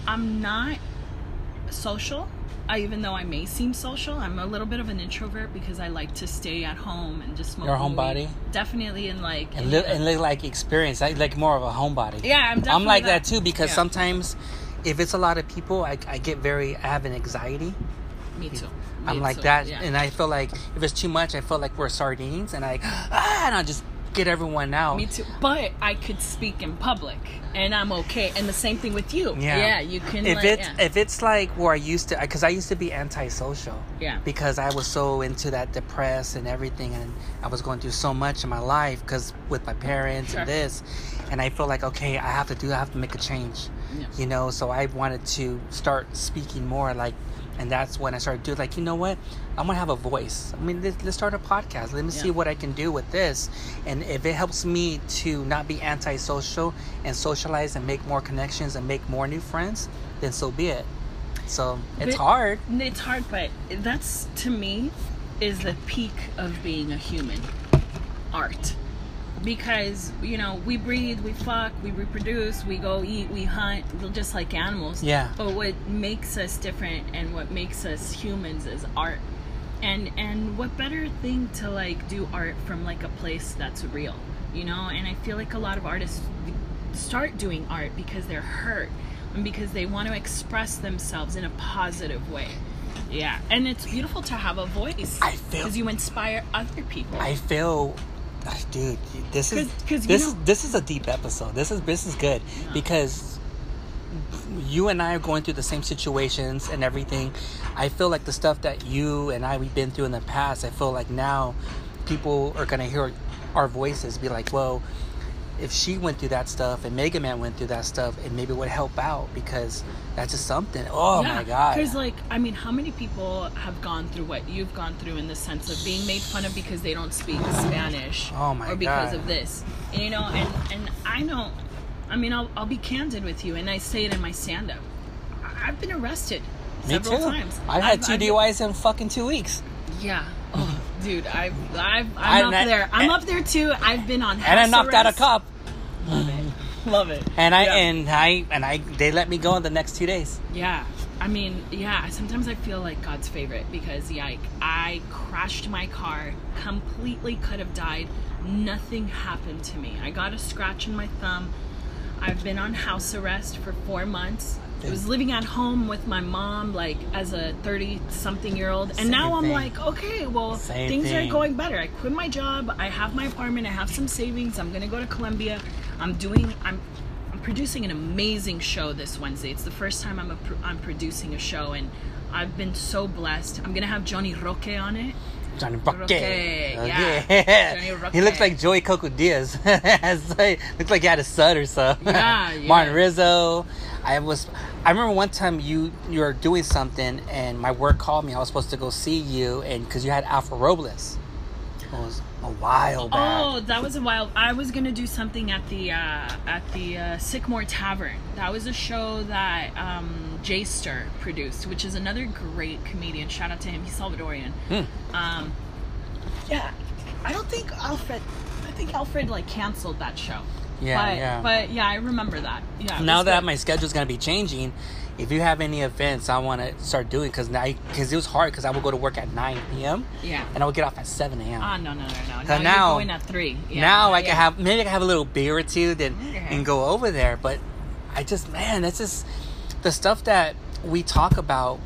I'm not social. I, even though I may seem social, I'm a little bit of an introvert because I like to stay at home and just smoke. Weed. homebody? Definitely in like and in and live like experience, like, like more of a homebody. Yeah, I'm I'm like that. that, too because Yeah. sometimes if it's a lot of people, I, I get very, I have an anxiety. Me too. I'm Me like too, that, yeah. and I feel like if it's too much, I feel like we're sardines, and I [GASPS] ah, and I just get everyone out. Me too. But I could speak in public, and I'm okay. And the same thing with you. Yeah. Yeah, you can. If like, it's yeah. if it's like where I used to, because I used to be antisocial. Yeah. Because I was so into that depressed and everything, and I was going through so much in my life because with my parents Sure. and this, and I feel like okay, I have to do, I have to make a change. Yeah. You know, so I wanted to start speaking more, like, and that's when I started doing like, you know what, I'm gonna have a voice. I mean, let's, let's start a podcast. Let me see what I can do with this, and if it helps me to not be antisocial and socialize and make more connections and make more new friends, then so be it. So it's But- hard. It's hard, but that's to me is the peak of being a human. Art. Because, you know, we breathe, we fuck, we reproduce, we go eat, we hunt, we're just like animals. Yeah. But what makes us different and what makes us humans is art. And and what better thing to like do art from like a place that's real, you know? And I feel like a lot of artists start doing art because they're hurt and because they want to express themselves in a positive way. Yeah, and it's beautiful to have a voice. I feel- because you inspire other people. I feel, dude, this is 'Cause- 'cause you this know- is this is a deep episode. This is this is good because you and I are going through the same situations and everything. I feel like the stuff that you and I we've been through in the past. I feel like now people are gonna hear our voices, be like, well. If she went through that stuff and Mega Man went through that stuff, and maybe would help out because that's just something. Oh my god! Because, like, I mean, how many people have gone through what you've gone through in the sense of being made fun of because they don't speak Spanish, Oh my god. or because of this, and, you know? And and I know, I mean, I'll I'll be candid with you, and I say it in my stand-up. I've been arrested Me several too. times. I've had 2 I've- DUIs in fucking two weeks. Yeah. Oh, dude, I've, I've, I'm up I- there. I'm up there too. I've been on. and I knocked out a arrest. cop. Love it. And I Yeah. and I and I they let me go in the next two days. Yeah. I mean, yeah, sometimes I feel like God's favorite because, yeah, I crashed my car, completely could have died. Nothing happened to me. I got a scratch in my thumb. I've been on house arrest for four months. I was living at home with my mom, like as a 30 something year old. And Same now I'm thing. like, okay, well, Same things thing. are going better. I quit my job. I have my apartment. I have some savings. I'm going to go to Colombia. I'm doing, I'm I'm producing an amazing show this Wednesday. It's the first time I'm a, I'm producing a show, and I've been so blessed. I'm gonna have Johnny Roque on it. Johnny Roque. Roque, yeah. Okay. Johnny Roque. he looks like Joey Coco Diaz. Like- [LAUGHS] looks like he had a son or something. Yeah, [LAUGHS] yeah. Martin Rizzo. I was. I remember one time you you were doing something and my work called me. I was supposed to go see you and because you had Alfred Robles. It was a while back. Oh, that was a while. I was gonna do something at the uh, at the uh, Sycamore Tavern. That was a show that um, Jay Stir produced, which is another great comedian. Shout out to him. He's Salvadorian. Hmm. Um, yeah, I don't think Alfred. I think Alfred like canceled that show. Yeah, but, yeah. But yeah, I remember that. Yeah. now that good. my schedule's gonna be changing, if you have any events, I want to start doing because now because it was hard because I would go to work at nine p.m. yeah. and I would get off at seven a.m. Ah, no, no, no, no. So Now, now- going at three. Yeah, now I yeah. can have maybe I can have a little beer or two then Okay. and go over there. But I just man, that's just the stuff that we talk about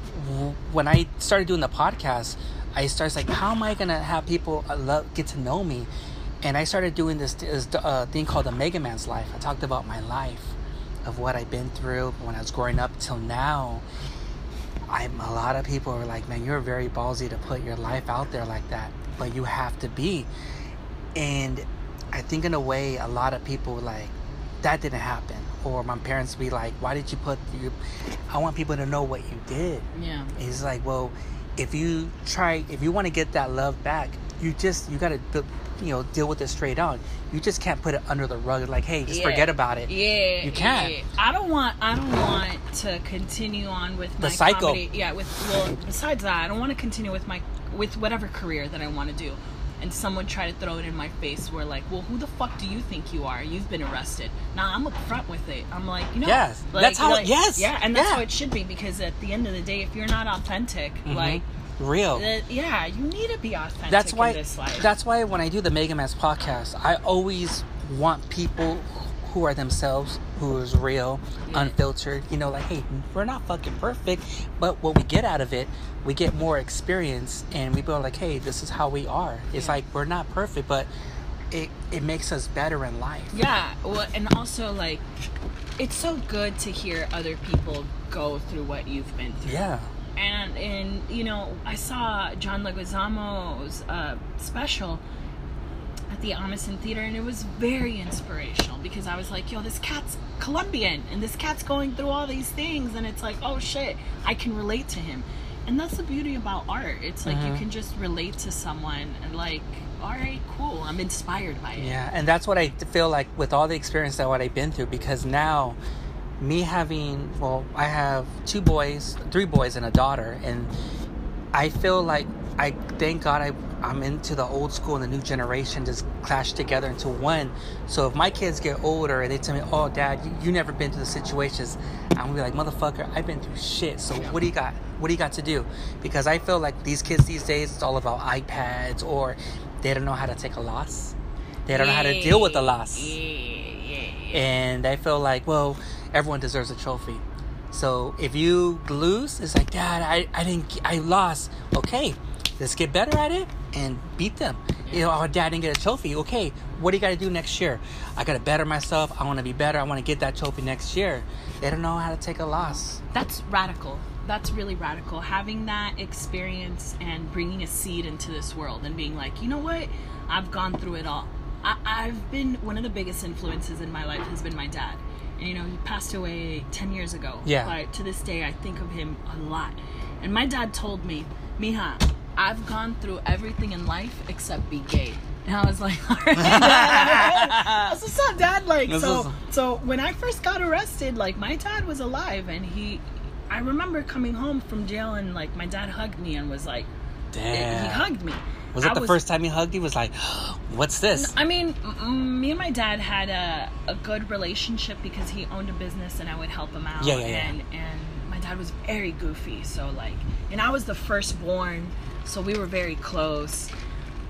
when I started doing the podcast. I started like, how am I gonna have people uh, love, get to know me? And I started doing this, this uh, thing called the Mega Man's Life. I talked about my life, of what I've been through when I was growing up till now. I'm a lot of people are like, man, you're very ballsy to put your life out there like that, but you have to be. And I think in a way, a lot of people were like that didn't happen, or my parents be like, why did you put you? I want people to know what you did. Yeah. It's like, well, if you try, if you want to get that love back, you just you gotta you know deal with it straight on. You just can't put it under the rug like, hey, just Yeah. forget about it. Yeah, You can't. yeah. I don't want. I don't want to continue on with The my cycle. comedy. Yeah. With well, besides that, I don't want to continue with my with whatever career that I want to do. And someone try to throw it in my face. Where like, well, who the fuck do you think you are? You've been arrested. Nah, I'm upfront with it. I'm like, you know, Yes, like, that's how- like- yes, yeah, and that's yeah. how it should be. Because at the end of the day, if you're not authentic, Mhm. like, Real. yeah, you need to be authentic that's why in this life. that's why when I do the Mega Man podcast, I always want people who are themselves, who is real, Yeah. unfiltered. You know, like, hey, we're not fucking perfect, but what we get out of it, we get more experience, and we go like, hey, this is how we are. It's Yeah. like we're not perfect, but it it makes us better in life. Yeah, well, and also like, it's so good to hear other people go through what you've been through. Yeah. And and you know, I saw John Leguizamo's uh, special at the Amazon Theater, and it was very inspirational because I was like, "Yo, this cat's Colombian, and this cat's going through all these things," and it's like, "Oh shit, I can relate to him." And that's the beauty about art. It's like you Mhm. can just relate to someone, and like, all right, cool, I'm inspired by it. Yeah, and that's what I feel like with all the experience that what I've been through because now me having well, I have two boys, three boys and a daughter and I feel like I thank God I I'm into the old school and the new generation just clash together into one. So if my kids get older and they tell me, "Oh, Dad, you, you never been through the situations," I'm gonna be like, "Motherfucker, I've been through shit. So what do you got? What do you got to do?" Because I feel like these kids these days, it's all about iPads or they don't know how to take a loss. They don't know how to deal with the loss. And I feel like, well, everyone deserves a trophy. So if you lose, it's like, Dad, I, I didn't, I lost. Okay, let's get better at it and beat them. You know, oh, Dad didn't get a trophy. Okay, what do you got to do next year? I got to better myself. I want to be better. I want to get that trophy next year. They don't know how to take a loss. That's radical. That's really radical. Having that experience and bringing a seed into this world and being like, you know what? I've gone through it all. I, I've been one of the biggest influences in my life has been my dad. And you know, he passed away 10 years ago. Yeah. But to this day, I think of him a lot. And my dad told me, Mija, I've gone through everything in life except be gay. And I was like, [LAUGHS] all right, dad. [LAUGHS] That's what's up, dad. Like, This so, is- so when I first got arrested, like my dad was alive, and he, I remember coming home from jail, and like my dad hugged me and was like, Damn. he hugged me. Was it I the first time he hugged He Was like, [GASPS] what's this? I mean, me and my dad had a, a good relationship because he owned a business and I would help him out. Yeah, yeah, yeah. And and my dad was very goofy, so like, and I was the firstborn, so we were very close.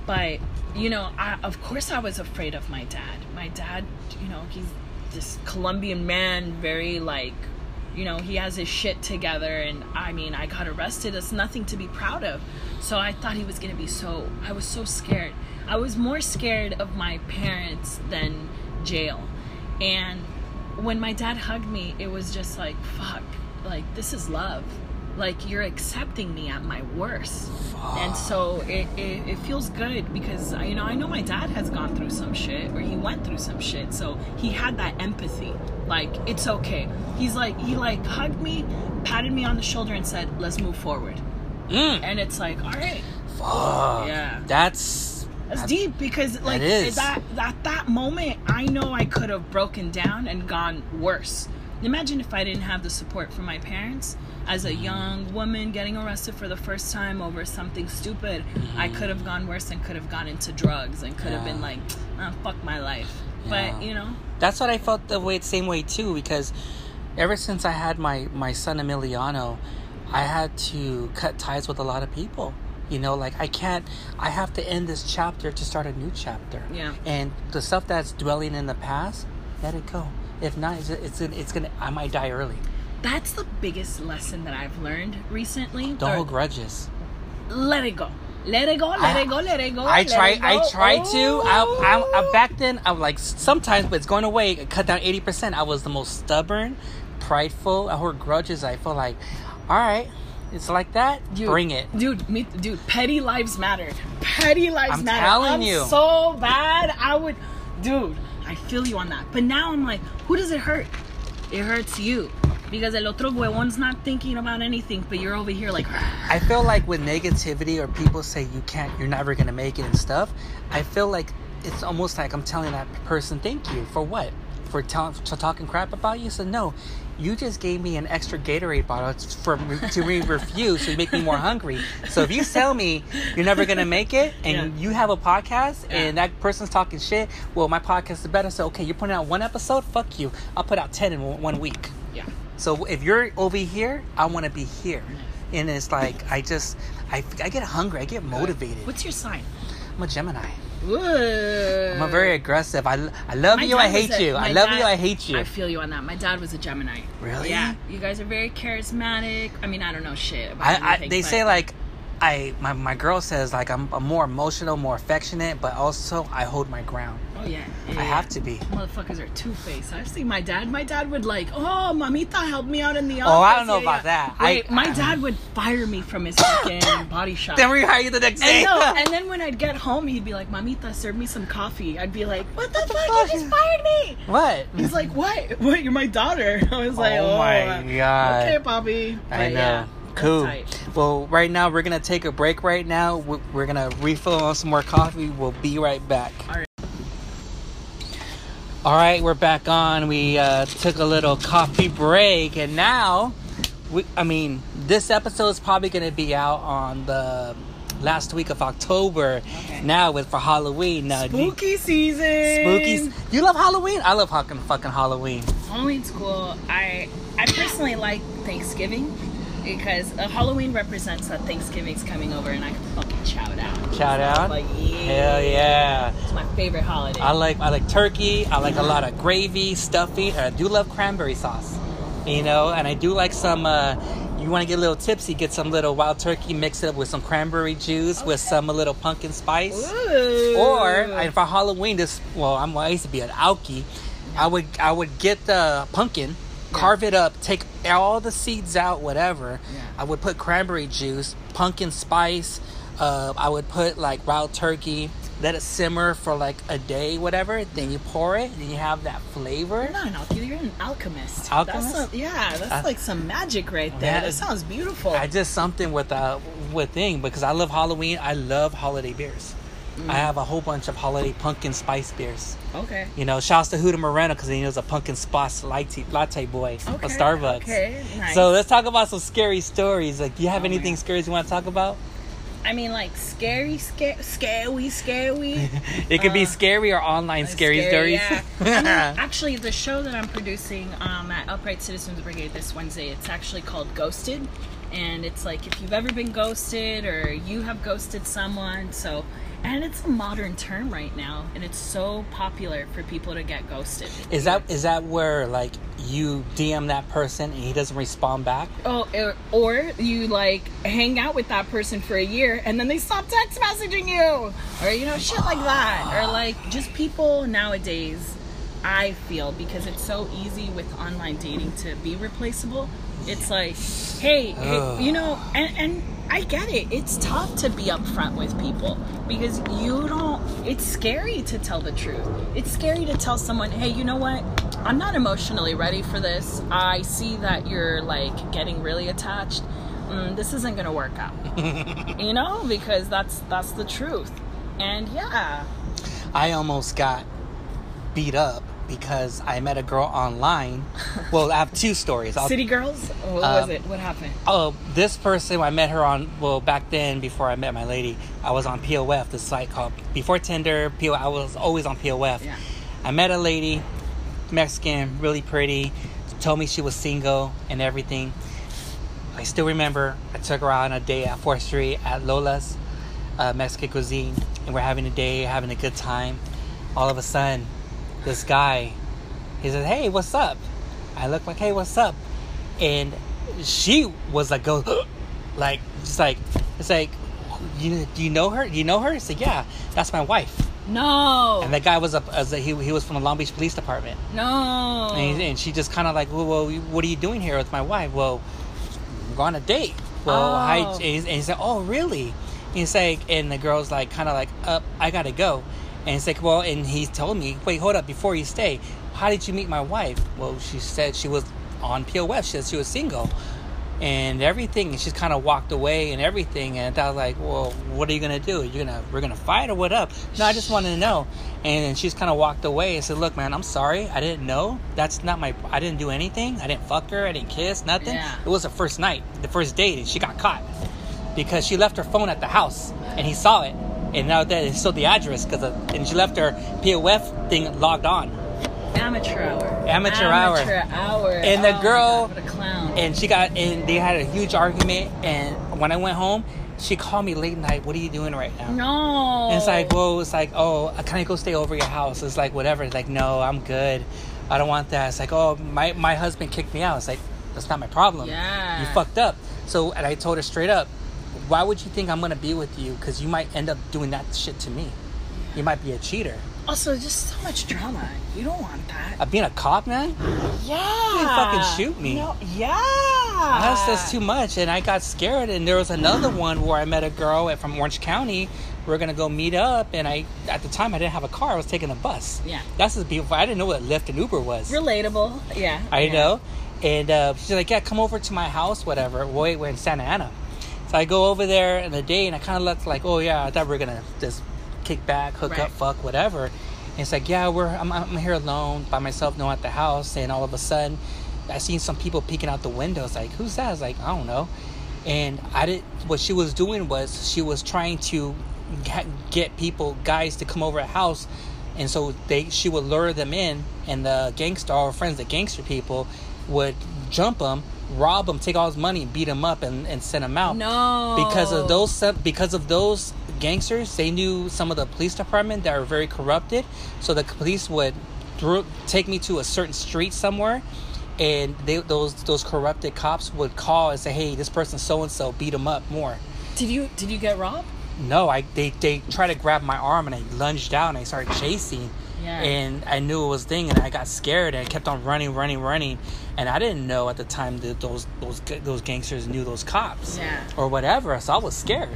But you know, I, of course, I was afraid of my dad. My dad, you know, he's this Colombian man, very like, you know, he has his shit together. And I mean, I got arrested. It's nothing to be proud of. So I thought he was gonna be so. I was so scared. I was more scared of my parents than jail. And when my dad hugged me, it was just like, fuck, like this is love. Like you're accepting me at my worst. Fuck. And so it, it, it feels good because you know I know my dad has gone through some shit or he went through some shit so he had that empathy like it's okay he's like he like hugged me patted me on the shoulder and said let's move forward Mm. and it's like all right Fuck. Yeah. That's that's deep because like that that that moment I know I could have broken down and gone worse. Imagine if I didn't have the support from my parents as Mm-hmm. a young woman getting arrested for the first time over something stupid. I could have gone worse and could have gone into drugs and could have been Mm-hmm. Like, oh, fuck my life. Yeah. But you know, that's what I felt the way same way too because ever since I had my my son Emiliano, I had to cut ties with a lot of people. You know, like I can't. I have to end this chapter to start a new chapter. Yeah. And the stuff that's dwelling in the past, let it go. If not, it's it's, it's gonna. I might die early. that's the biggest lesson that I've learned recently. Don't hold grudges. let it go. Let it go, let I- it go, let it go. I try. I try to. I, oh. I, I Oh. back then. I'm like sometimes, but it's going away. I cut down eighty percent. I was the most stubborn, prideful. I hold grudges. I feel like, all right, it's like that. Dude, Bring it. dude. Me, dude. Petty lives matter. Petty lives I'm matter. telling I'm you. so bad. I would, dude. I feel you on that. But now I'm like, who does it hurt? It hurts you because el otro huevon's not thinking about anything, but you're over here like, [SIGHS] I feel like with negativity or people say you can't, you're never gonna make it and stuff. I feel like it's almost like I'm telling that person, thank you for what? For telling, for talking crap about you. So no, you just gave me an extra Gatorade bottle for to me [LAUGHS] refuse to make me more hungry. So if you tell me you're never gonna make it and Yeah. you have a podcast Yeah. and that person's talking shit, well my podcast is better. So okay, you're putting out one episode. Fuck you. I'll put out ten in one week. So if you're over here, I want to be here. Mm-hmm. And it's like I just I, I get hungry. I get motivated. What's your sign? I'm a Gemini. Ooh. I'm a very aggressive. I, I love My you. I hate a- you. I love dad- you. I hate you. I feel you on that. My dad was a Gemini. Really? Yeah. You guys are very charismatic. I mean, I don't know shit about I, I they say like I my, my girl says like I'm, I'm more emotional, more affectionate, but also I hold my ground. Oh yeah. I yeah. have to be. Motherfuckers are two faced. I've seen my dad. My dad would like, oh, mamita, help me out in the office. Oh, I don't know Yeah, about yeah. that. I- Wait, my I- dad would fire me from his [COUGHS] fucking body shop. Then we hire you the next day. and, no, [LAUGHS] and then when I'd get home, he'd be like, "Mamita, serve me some coffee." I'd be like, "What the fuck? fuck? You just fired me." what? He's like, "What? What? You're my daughter." [LAUGHS] I was like, Oh "Oh, my uh, God. Okay, Bobby." I But know. Cool. tight. Well, right now we're gonna take a break. Right now we're, gonna refill on some more coffee. We'll be right back. All right. All right, we're back on. We uh, took a little coffee break, and now, we, I mean, this episode is probably going to be out on the last week of October. Okay. Now, with for Halloween. Now, do you- Spooky season. spooky. You love Halloween? I love fucking fucking Halloween. Halloween's cool. I I personally like Thanksgiving because uh, Halloween represents that Thanksgiving's coming over and I can fucking shout out. Shout out. Like, yeah. Hell yeah. It's my favorite holiday. I like I like turkey. I like a lot of gravy, stuffing. and I do love cranberry sauce. You know, and I do like some. Uh, you want to get a little tipsy? Get some little wild turkey, mix it up with some cranberry juice with some a little pumpkin spice. Ooh. Or and for Halloween, this well, I'm I used to be an alky. I would I would get the pumpkin, carve it up, take all the seeds out, whatever. Yeah. I would put cranberry juice, pumpkin spice. Uh, I would put like wild turkey. Let it simmer for like a day, whatever. Then you pour it, and you have that flavor. You're not an alchemist. You're an alchemist. Alchemist? That's a, yeah, that's like some magic right there. Yeah, that sounds beautiful. I just something with uh with thing because I love Halloween. I love holiday beers. Mm. I have a whole bunch of holiday pumpkin spice beers. okay. You know, shouts to Huda Moreno because he knows a pumpkin spice latte, latte boy Okay. at Starbucks. Okay. Nice. So let's talk about some scary stories. Like, do you have Oh anything scary you want to talk about? I mean, like scary, scary, scary, scary. [LAUGHS] It could be Uh, scary or online scary, Scary, stories. Yeah. I mean, [LAUGHS] actually, the show that I'm producing um, at Upright Citizens Brigade this Wednesday, it's actually called Ghosted, and it's like if you've ever been ghosted or you have ghosted someone. So, and it's a modern term right now, and it's so popular for people to get ghosted. is that is that where like you DM that person and he doesn't respond back? Oh, or, or you like hang out with that person for a year and then they stop text messaging you, or you know, shit like that, or like just people nowadays. I feel because it's so easy with online dating to be replaceable. It's like, hey, hey you know, and, and I get it. It's tough to be upfront with people because you don't. It's scary to tell the truth. It's scary to tell someone, hey, you know what? I'm not emotionally ready for this. I see that you're like getting really attached. Mm, this isn't gonna work out. [LAUGHS] you know, because that's that's the truth. And yeah, I almost got beat up because I met a girl online. [LAUGHS] well, I have two stories. I'll City Girls. What was it? What happened? Oh, this person, I met her on, well, back then, before I met my lady, I was on POF, this site called, before Tinder, PO, I was always on POF. Yeah. I met a lady, Mexican, really pretty, told me she was single and everything. I still remember I took her out on a day at 4th Street at Lola's uh, Mexican cuisine, and we're having a day, having a good time. All of a sudden, this guy, he says, Hey, what's up? I look like, Hey, what's up? And she was like, Go, [GASPS] like, just like, it's like, you, do you know her? Do you know her? I said, Yeah, that's my wife. No. And the guy was a, as a he, he was from the Long Beach Police Department. no. And, he- and she just kind of like, well, well, what are you doing here with my wife? Well, we're on a date. well. Oh. And he's, and he's like, oh, really? And he's like, and the girl's like, kind of like, up, I gotta go. And it's like, well, and he told me, wait, hold up, before you stay, how did you meet my wife? Well, she said she was on POF. She said she was single. And everything, and she's kind of walked away and everything. And I was like, "Well, what are you gonna do? You're gonna we're gonna fight or what up?" No, I just wanted to know. And then she's kind of walked away and said, "Look, man, I'm sorry. I didn't know. That's not my. I didn't do anything. I didn't fuck her. I didn't kiss. Nothing. Yeah. It was the first night, the first date, and she got caught because she left her phone at the house and he saw it. And now that it's still the address because uh, and she left her POF thing logged on. Amateur hour. Amateur hour. Amateur hour. And the Oh girl- God, clown. And she got and they had a huge argument. And when I went home, she called me late night. What are you doing right now? no. And it's like, well, it's like, oh, uh, can I go stay over your house? It's like, whatever. It's like, no, I'm good. I don't want that. It's like, oh, my, my husband kicked me out. It's like, that's not my problem. Yeah. You fucked up. So, and I told her straight up, why would you think I'm to be with you? Because you might end up doing that shit to me. You might be a cheater. Also, just so much drama. You don't want that. Uh, being a cop, man, Yeah. You fucking shoot me. No, yeah. that's, that's too much. And I got scared. And there was another one where I met a girl at- from Orange County. We are to go meet up. And I, at the time, I didn't have a car. I was taking a bus. Yeah. That's just beautiful. I didn't know what Lyft and Uber was. Relatable. Yeah. I yeah. know. And uh, she's like, yeah, come over to my house, whatever. Wait, we're in Santa Ana. So I go over there in the day, and I kind of looked like, oh yeah, I thought we were gonna just kick back, hook Right. up, fuck, whatever. And it's like, yeah, we're I'm, I'm here alone by myself, no one at the house, and all of a sudden, I seen some people peeking out the windows. Like, who's that? I was like, I don't know. And I did. What she was doing was she was trying to get people, guys, to come over at house, and so they she would lure them in, and the gangster, her friends, the gangster people, would jump them, rob them, take all his money, beat him up, and, and send him out No. because of those because of those gangsters they knew some of the police department that were very corrupted so the police would through, take me to a certain street somewhere and they, those those corrupted cops would call and say hey this person so and so beat him up more Did you did you get robbed? no i they they tried to grab my arm and i lunged out and i started chasing Yeah. and i knew it was a thing and i got scared and i kept on running running running and i didn't know at the time that those those those gangsters knew those cops Yeah. or whatever so i was scared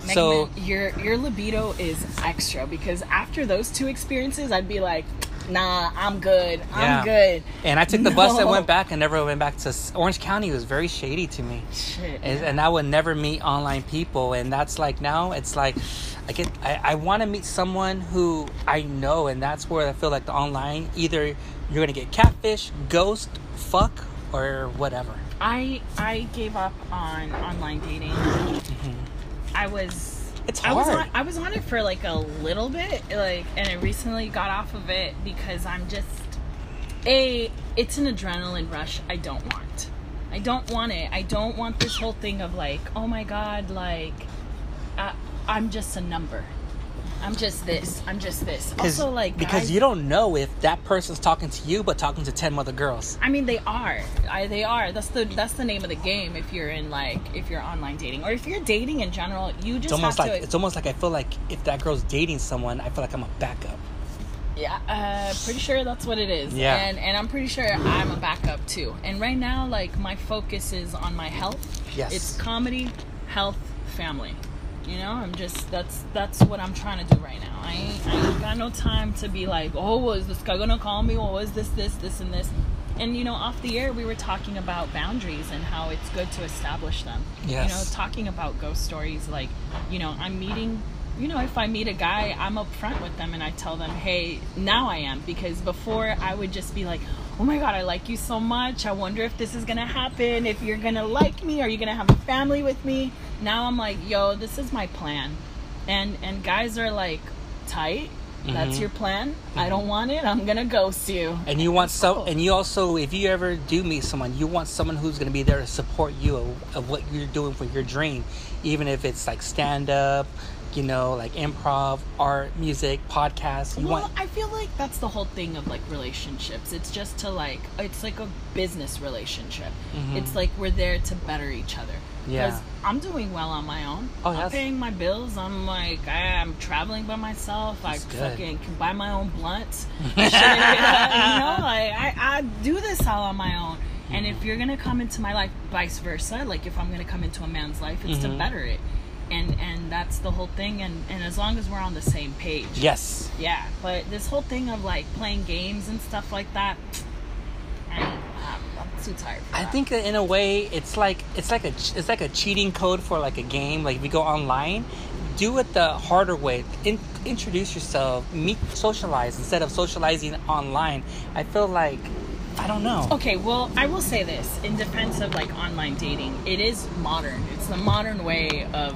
Megan, so your your libido is extra because after those two experiences, I'd be like, nah, I'm good. I'm Yeah. good. And I took the bus that went back and never went back to Orange County. It was very shady to me, Shit. and, and I would never meet online people. And that's like now it's like I get I, I want to meet someone who I know, and that's where I feel like the online either you're gonna get catfish, ghost, fuck, or whatever. I I gave up on online dating. Mm-hmm. I was It's I was on I was on it for like a little bit, like, and I recently got off of it because I'm just a. It's an adrenaline rush. I don't want. I don't want it. I don't want this whole thing of like, oh my god, like, uh, I'm just a number. I'm just this. I'm just this. Also, like, because guys- you don't know if that person's talking to you, but talking to ten other girls. I mean, they are. I, they are. That's the that's the name of the game. If you're in like if you're online dating or if you're dating in general, you just It's almost have like to. it's almost like I feel like if that girl's dating someone, I feel like I'm a backup. yeah, uh, pretty sure that's what it is. Yeah. And and I'm pretty sure I'm a backup too. And right now, like my focus is on my health. Yes. It's comedy, health, family. You know, I'm just that's that's what I'm trying to do right now. I ain't, I ain't got no time to be like, oh, was this guy gonna call me? Oh, what was this, this, this, and this? And you know, off the air, we were talking about boundaries and how it's good to establish them. Yes. You know, talking about ghost stories, like, you know, I'm meeting. You know, if I meet a guy, I'm upfront with them and I tell them, hey, now I am. Because before I would just be like, oh my God, I like you so much. I wonder if this is going to happen. If you're going to like me. Are you going to have a family with me? Now I'm like, yo, this is my plan. And, and guys are like, tight. That's Mhm. your plan. I don't want it. I'm to ghost you. And you want cool. and you also, if you ever do meet someone, you want someone who's to be there to support you of, of what you're doing for your dream, even if it's like stand up, you know, like improv, art, music, podcasts. You well, want, I feel like that's the whole thing of like relationships. It's just to like, it's like a business relationship. Mhm. It's like we're there to better each other. Yeah. I'm doing well on my own. Oh, I'm that's- paying my bills. I'm like, I, I'm traveling by myself. That's I good. fucking can buy my own blunts. [LAUGHS] Shit, you know, like I, I do this all on my own. And if you're gonna come into my life, vice versa, like if I'm gonna come into a man's life, it's to Mhm. better it. And and that's the whole thing. And and as long as we're on the same page, Yes. yeah. But this whole thing of like playing games and stuff like that, I, I'm, too tired. I that. think that in a way it's like it's like a it's like a cheating code for like a game. Like if you go online, do it the harder way. In, introduce yourself, meet, socialize instead of socializing online. I feel like I don't know. Okay, well, I will say this in defense of like online dating, it is modern. It's the modern way of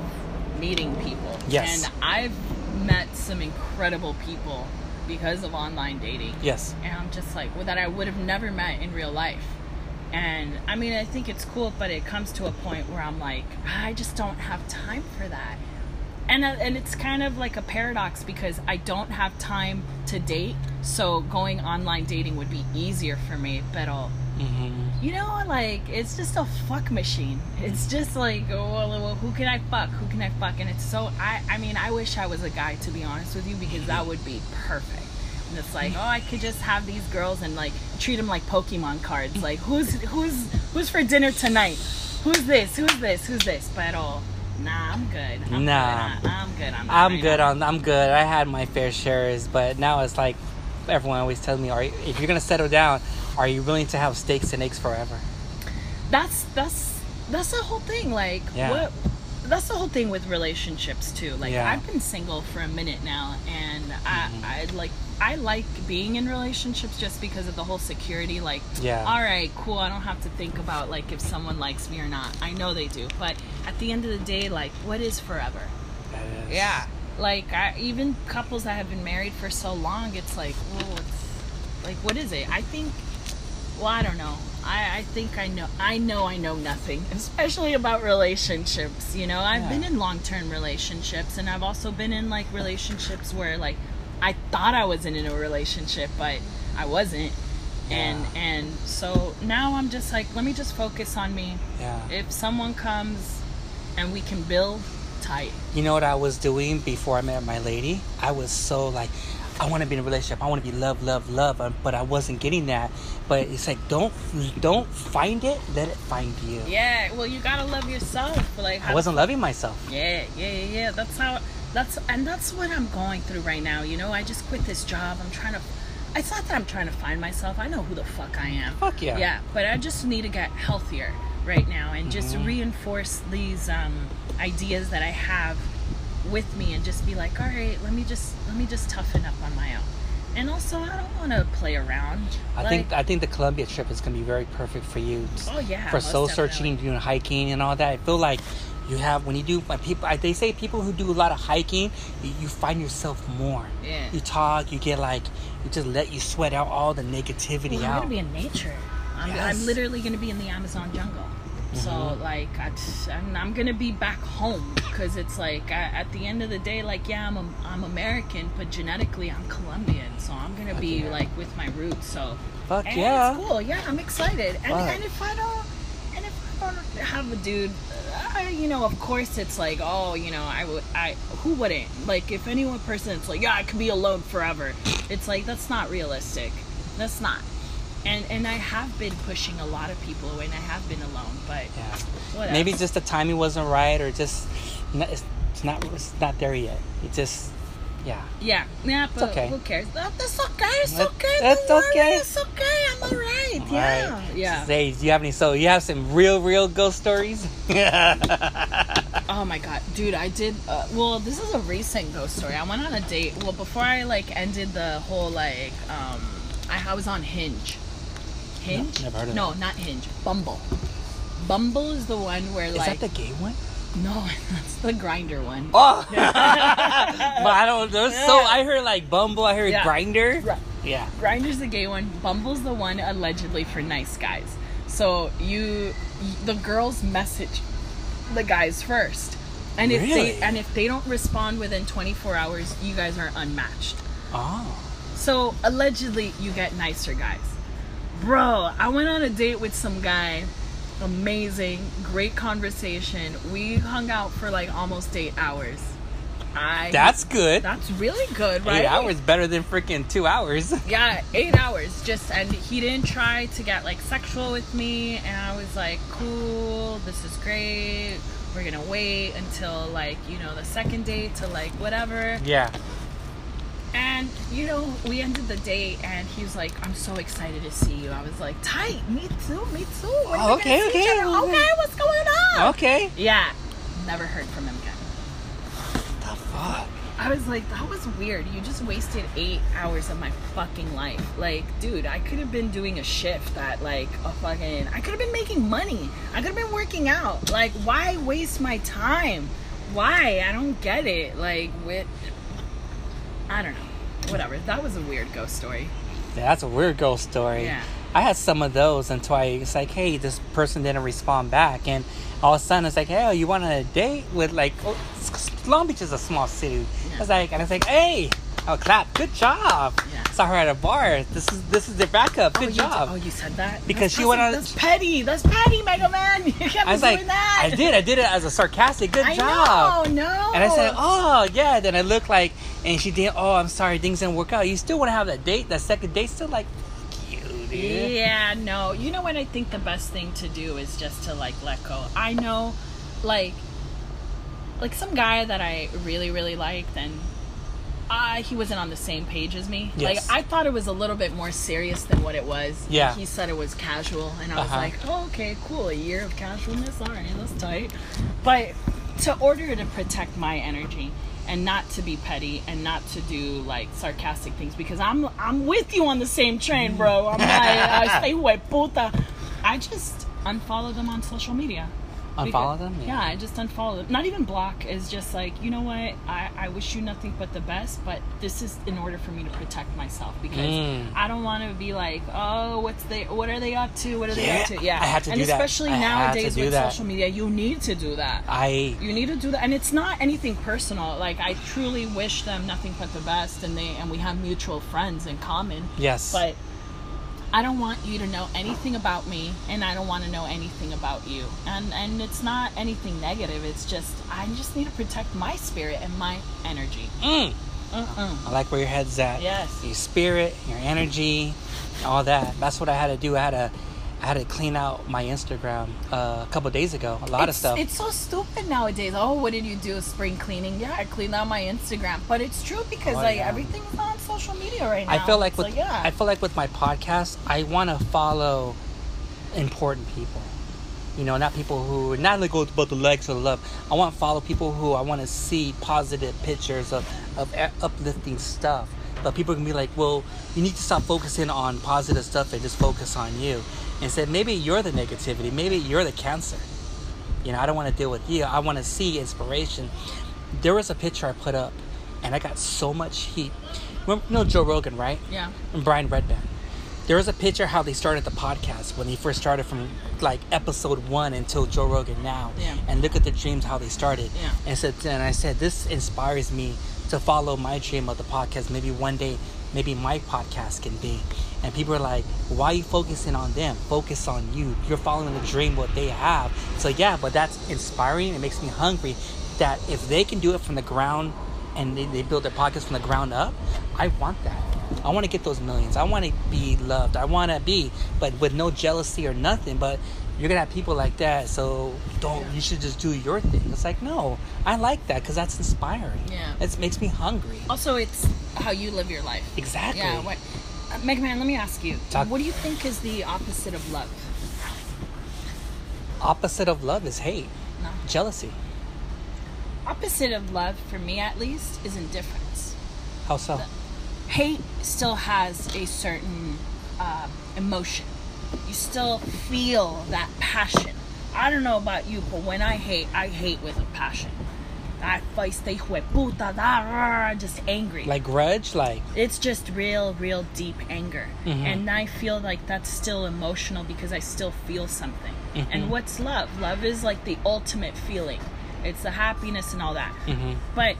meeting people. Yes. And I've met some incredible people because of online dating. Yes. And I'm just like, well, that I would have never met in real life. And I mean, I think it's cool, but it comes to a point where I'm like, I just don't have time for that. And, uh, and it's kind of like a paradox because I don't have time to date, so going online dating would be easier for me. But uh, hmm you know, like it's just a fuck machine. It's just like, oh, well, who can I fuck? Who can I fuck? And it's so I. I mean, I wish I was a guy to be honest with you because that would be perfect. And it's like, oh, I could just have these girls and like treat them like Pokemon cards. Like, who's who's who's for dinner tonight? Who's this? Who's this? Who's this? But oh, nah, I'm good. I'm Nah. good. I- I'm good. I'm, I'm right good now. on. I'm good. I had my fair shares, but now it's like everyone always tells me, "Are you- if you're gonna settle down, are you willing to have steaks and eggs forever?" that's that's that's the whole thing like Yeah. what that's the whole thing with relationships too like Yeah. i've been single for a minute now and Mhm. i i like i like being in relationships just because of the whole security like Yeah. all right cool i don't have to think about like if someone likes me or not i know they do but at the end of the day like what is forever That is- yeah like I, even couples that have been married for so long it's like well it's like what is it i think well i don't know I, I think i know i know i know nothing [LAUGHS] especially about relationships you know i've Yeah. been in long-term relationships and i've also been in like relationships where like i thought i was in a relationship but i wasn't and and so now i'm just like let me just focus on me Yeah. if someone comes and we can build tight You know what I was doing before I met my lady? I was so like, I want to be in a relationship. I want to be love, love, love, uh, but I wasn't getting that. But it's like, don't, don't find it. Let it find you. Yeah, well, you gotta love yourself. Like, I wasn't loving myself. Yeah, yeah, yeah. That's how. That's and that's what I'm going through right now. You know, I just quit this job. I'm trying to. It's not that I'm trying to find myself. I know who the fuck I am. Fuck yeah. Yeah, but I just need to get healthier right now and just Mhm. reinforce these um, ideas that I have with me and just be like, all right, let me just let me just toughen up on my own. And also, I don't want to play around. I think I think the Colombia trip is gonna be very perfect for you. Oh yeah. for soul definitely. searching, doing hiking and all that. I feel like you have when you do when people. They say people who do a lot of hiking, you, you find yourself more. Yeah. You talk, you get like, you just let you sweat out all the negativity Well, I'm out. gonna be in nature. I'm, Yes. I'm literally gonna be in the Amazon jungle. So Mhm. like, I, I'm, I'm gonna be back home because it's like I, at the end of the day, like yeah, I'm a, I'm American, but genetically I'm Colombian. So I'm gonna be yeah. like with my roots. So Fuck and yeah. it's cool. Yeah, I'm excited. And, and if I don't, and if I don't have a dude, I, you know, of course it's like, oh, you know, I would, I who wouldn't? Like if any one person, it's like, yeah, I could be alone forever. It's like that's not realistic. That's not. And and I have been pushing a lot of people away, and I have been alone, but Yeah. whatever. Maybe just the timing wasn't right, or just it's, not it's not there yet. It just yeah. yeah, yeah, but okay. who cares? That, that's okay. It's okay. that's okay. It's okay. I'm alright. All Yeah, right. yeah. Say, do you have any? So you have some real, real ghost stories? Oh my god, dude! I did. Uh, well, this is a recent ghost story. I went on a date. Well, before I like ended the whole like, um, I, I was on Hinge. Hinge? No, never heard of no, not Hinge. Bumble. Bumble is the one where Is like Is that the gay one? no, [LAUGHS] that's the Grindr one. Oh, [LAUGHS] but I don't. There's so I heard like Bumble. I heard Yeah. Grindr. Right. Yeah. Grindr's the gay one. Bumble's the one allegedly for nice guys. So you, the girls message the guys first, and if Really? they and if they don't respond within 24 hours, you guys are unmatched. Oh. So allegedly, you get nicer guys. Bro, I went on a date with some guy. Amazing, great conversation. We hung out for like almost eight hours. I That's good. that's really good, right? Eight hours better than freaking two hours. [LAUGHS] Yeah, eight hours. Just and he didn't try to get like sexual with me, and I was like, cool, this is great. We're gonna wait until like you know the second date to like whatever. yeah. And you know we ended the date, and he was like, I'm so excited to see you. I was like, tight, me too, me too. Oh, okay, gonna see each okay, okay. okay. What's going on? Okay. Yeah, never heard from him again. What the fuck. I was like, that was weird. You just wasted eight hours of my fucking life. Like, dude, I could have been doing a shift that, like, a fucking. I could have been making money. I could have been working out. Like, why waste my time? Why? I don't get it. Like, with. I don't know. Whatever. That was a weird ghost story. Yeah, that's a weird ghost story. Yeah. I had some of those until I it's like, hey, this person didn't respond back, and all of a sudden it's like, hey, you want a date with like oh, Long Beach is a small city. Yeah. I was like, and I was like, hey, I'll clap, good job. Yeah. Saw her at a bar. This is this is their backup. Oh, good oh, job. Did, oh, you said that Because That's she went on- That's petty. That's petty, Mega Man. [LAUGHS] You can't I was like, that. I did. I did it as a sarcastic. Good I job. know. No. And I said, "Oh yeah." Then I looked like, and she did. Oh, I'm sorry, things didn't work out. You still want to have that date, that second date? Still like, dude. Yeah, no. You know what I think the best thing to do is just to like let go. I know like like some guy that I really really liked and uh, he wasn't on the same page as me. Yes. Like I thought it was a little bit more serious than what it was. Yeah. He said it was casual and I was Uh-huh. like, "Oh, okay, cool. A year of casualness. All right, that's tight." But to order to protect my energy and not to be petty and not to do like sarcastic things because I'm I'm with you on the same train, bro. I'm like, I [LAUGHS] say "Hue puta. I just unfollow them on social media. Unfollow Because- them? Yeah. I just unfollow them. Not even block. Is just like you know what? I I wish you nothing but the best, but this is in order for me to protect myself because Mm. I don't want to be like, oh, what's they? What are they up to? What are they Yeah, up to? Yeah, I had to and do that. especially nowadays with that. social media, you need to do that. I You need to do that, and it's not anything personal. Like I truly wish them nothing but the best, and they and we have mutual friends in common. yes. But I don't want you to know anything about me, and I don't want to know anything about you. And and it's not anything negative. It's just I just need to protect my spirit and my energy. Mm. Mm-mm. I like where your head's at. Yes. Your spirit, your energy, all that. That's what I had to do. I had to, I had to clean out my Instagram uh, a couple days ago. A lot of stuff. It's so stupid nowadays. Oh, what did you do? Spring cleaning? Yeah, I cleaned out my Instagram. But it's true because Oh, like yeah. everything's on social media right now. I feel like It's with yeah. I feel like with my podcast, I want to follow important people. You know, not people who not only go about the likes or the love. I want to follow people who I want to see positive pictures of of uplifting stuff. But people can be like, well, you need to stop focusing on positive stuff and just focus on you. And said maybe you're the negativity, maybe you're the cancer. You know, I don't want to deal with you. I want to see inspiration. There was a picture I put up, and I got so much heat. Remember, you know Joe Rogan, right? yeah. and Brian Redban. There was a picture how they started the podcast when they first started from like episode one until Joe Rogan now. Yeah. And look at the dreams how they started. Yeah. And so and I said this inspires me to follow my dream of the podcast. Maybe one day, maybe my podcast can be. And people are like, why are you focusing on them? Focus on you. You're following the dream what they have. So yeah, but that's inspiring. It makes me hungry that if they can do it from the ground and they, they build their podcast from the ground up, I want that. I want to get those millions. I want to be loved. I want to be, but with no jealousy or nothing. But you're gonna have people like that, so don't. You should just do your thing. It's like no, I like that because that's inspiring. Yeah. it makes me hungry. Also, it's how you live your life. Exactly. Yeah. What, uh, Mega Man, let me ask you. Talk- What do you think is the opposite of love? Opposite of love is hate, No. jealousy. Opposite of love, for me at least, is indifference. How so? Hate still has a certain uh, emotion. You still feel that passion. I don't know about you, but when I hate, I hate with a passion. I feisty hijo de puta, da, just angry. Like grudge, like it's just real, real deep anger. Mhm. And I feel like that's still emotional because I still feel something. Mhm. And what's love? Love is like the ultimate feeling, it's the happiness and all that. Mhm. But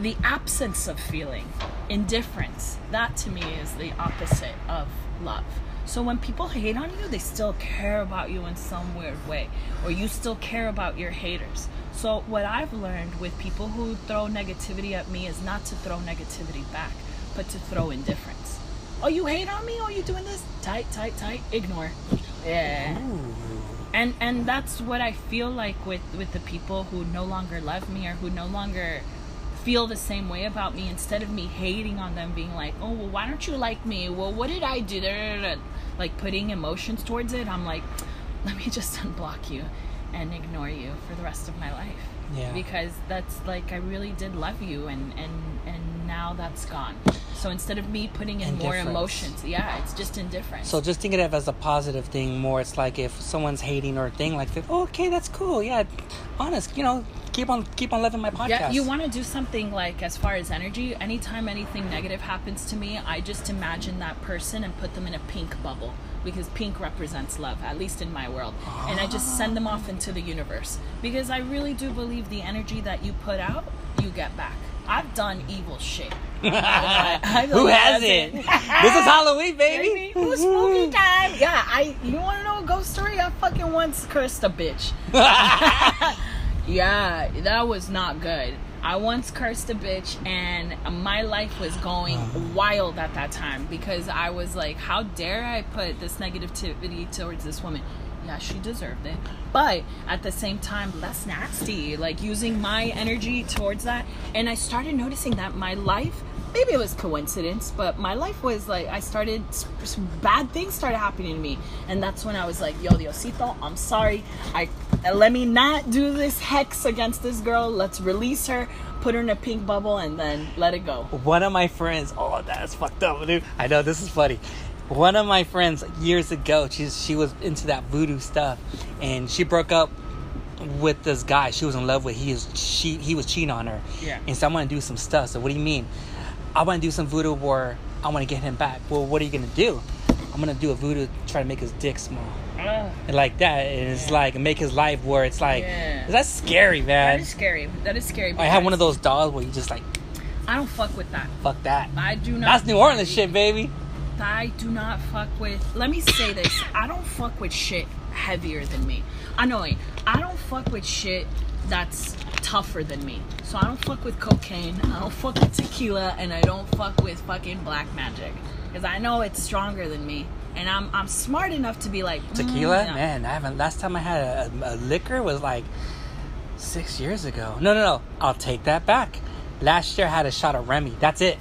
the absence of feeling, indifference, that to me is the opposite of love. So when people hate on you, they still care about you in some weird way, or you still care about your haters. So what I've learned with people who throw negativity at me is not to throw negativity back, but to throw indifference. Oh, you hate on me? Oh, you doing this? Tight, tight, tight. Ignore. Yeah. Ooh. And and that's what I feel like with with the people who no longer love me or who no longer feel the same way about me instead of me hating on them being like oh well why don't you like me? Well what did i do? Like putting emotions towards it i'm like [LAUGHS] let me just [LAUGHS] unblock you and ignore you for the rest of my life. Yeah. because that's like i really did love you and and and now that's gone so instead of me putting in more emotions yeah it's just indifference So just think of it as a positive thing more. It's like if someone's hating or a thing like that, oh, okay, that's cool. Yeah, honest, you know, keep on keep on loving my podcast. Yeah, you want to do something like as far as energy. Anytime anything negative happens to me, I just imagine that person and put them in a pink bubble because pink represents love, at least in my world. And I just send them off into the universe because I really do believe the energy that you put out, you get back. I've done evil shit. [LAUGHS] I- Who hasn't? this is Halloween, baby. Who's spooky time? Yeah, I. You want to know a ghost story? I fucking once cursed a bitch. [LAUGHS] yeah, that was not good. I once cursed a bitch, and my life was going uh-huh. wild at that time because I was like, "How dare I put this negativity towards this woman?" Yeah, she deserved it, but at the same time, that's nasty. Like using my energy towards that, and I started noticing that my life maybe it was coincidence, but my life was like I started bad things started happening to me, and that's when I was like, "Yo, Diosito, I'm sorry. I let me not do this hex against this girl. Let's release her, put her in a pink bubble, and then let it go." One of my friends, oh, that's fucked up, dude. I know this is funny. One of my friends years ago, she's she was into that voodoo stuff, and she broke up with this guy she was in love with. He is she he was cheating on her. Yeah. And so I want to do some stuff. So what do you mean? I want to do some voodoo where I want to get him back. Well, what are you gonna do? I'm gonna do a voodoo to try to make his dick small. Ah. And like that, and it's like make his life where it's like Yeah. that's scary, man. is scary. That is scary. I have one of those dolls where you just like I don't fuck with that. fuck that. I do not. That's New Orleans shit, baby. I do not fuck with. Let me say this: I don't fuck with shit heavier than me. I know it. I don't fuck with shit that's tougher than me. So I don't fuck with cocaine. I don't fuck with tequila, and I don't fuck with fucking black magic because I know it's stronger than me, and I'm I'm smart enough to be like mm, Tequila, man. I haven't. Last time I had a, a liquor was like six years ago. No, no, no. I'll take that back. Last year I had a shot of Remy. That's it.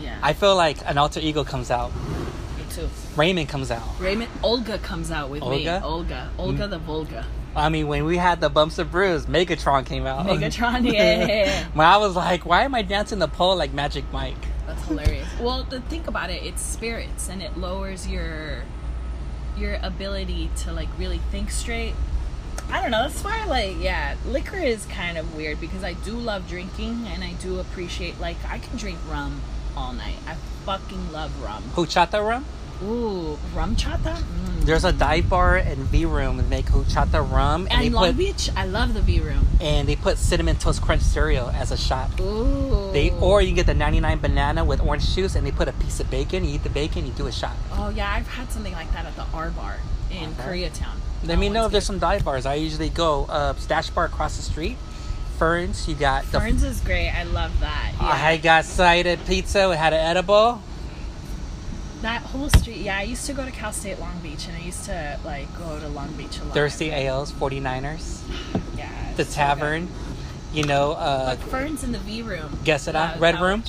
Yeah, I feel like an alter ego comes out. me too. Raymond comes out. Raymond Olga comes out with me. Olga? Olga, mm. Olga the Volga. I mean, when we had the bumps and bruise, Megatron came out. Megatron, yeah. [LAUGHS] when I was like, why am I dancing the pole like Magic Mike? That's hilarious. Well, to think about it, it's spirits, and it lowers your your ability to like really think straight. I don't know. That's why, like, yeah, liquor is kind of weird because I do love drinking, and I do appreciate like I can drink rum all night. I fucking love rum. Horchata rum? Ooh, RumChata. Mm. There's a dive bar in V Room and make Horchata rum, and, And they Long put Beach, I love the V Room. and they put cinnamon toast crunch cereal as a shot. Ooh. They or you can get the 99 banana with orange juice, and they put a piece of bacon. You eat the bacon, you do a shot. Oh yeah, I've had something like that at the R Bar in Okay. Koreatown. Let That me know if there's some dive bars. I usually go uh, Stash Bar across the street. Ferns, you got the. Ferns is great. I love that. Yeah. I got cited pizza. We had an edible. That whole street, yeah. I used to go to Cal State Long Beach, and I used to like go to Long Beach a lot. Thirsty Ales, 49ers. [SIGHS] yeah. The so Tavern. You know, uh, Ferns in the V Room. guess it Uh, out. Red Room.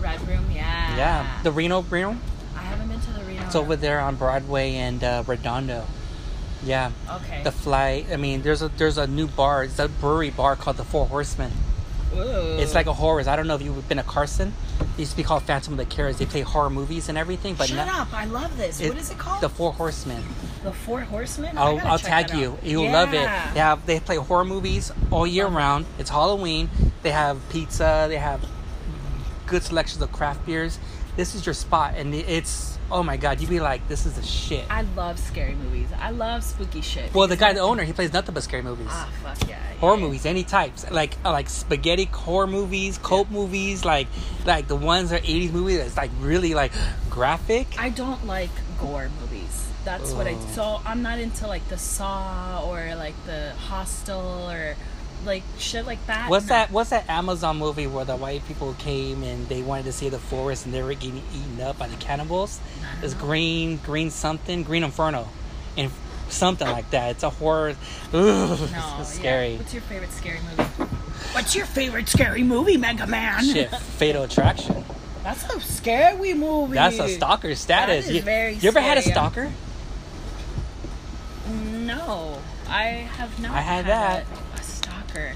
Red Room, yeah. Yeah. The Reno Room. I haven't been to the Reno. It's over there on Broadway and uh, Redondo. Yeah. Okay. The fly. I mean, there's a there's a new bar. It's a brewery bar called the Four Horsemen. Ooh. It's like a horror. I don't know if you've been to Carson. It used to be called Phantom of the Carrots. They play horror movies and everything, but Shut not, up! I love this. what is it called? The Four Horsemen. The Four Horsemen. I'll, I'll tag you. You'll love it. They have they play horror movies all year it. round. It's Halloween. They have pizza. They have good selections of craft beers. This is your spot, and it's oh my god, you'd be like, this is the shit. I love scary movies. I love spooky shit. well, the guy, the owner, he plays nothing but scary movies. Ah, fuck yeah. horror yeah. movies, any types, like uh, like spaghetti horror movies, cult movies, like like the ones that '80s movies that's like really like graphic. I don't like gore movies. That's what I. So I'm not into like the Saw or like the Hostel or like shit like that. What's that? What's that Amazon movie where the white people came and they wanted to see the forest and they were getting eaten up by the cannibals? It's green, green something, Green Inferno, and something like that. It's a horror. Ugh, [LAUGHS] No, it's yeah. scary. What's your favorite scary movie? What's your favorite scary movie, Mega Man? Shit, Fatal Attraction. That's a scary movie. That's a stalker status. is you, very you ever had a stalker? No, I have not. I had that. A, stalker.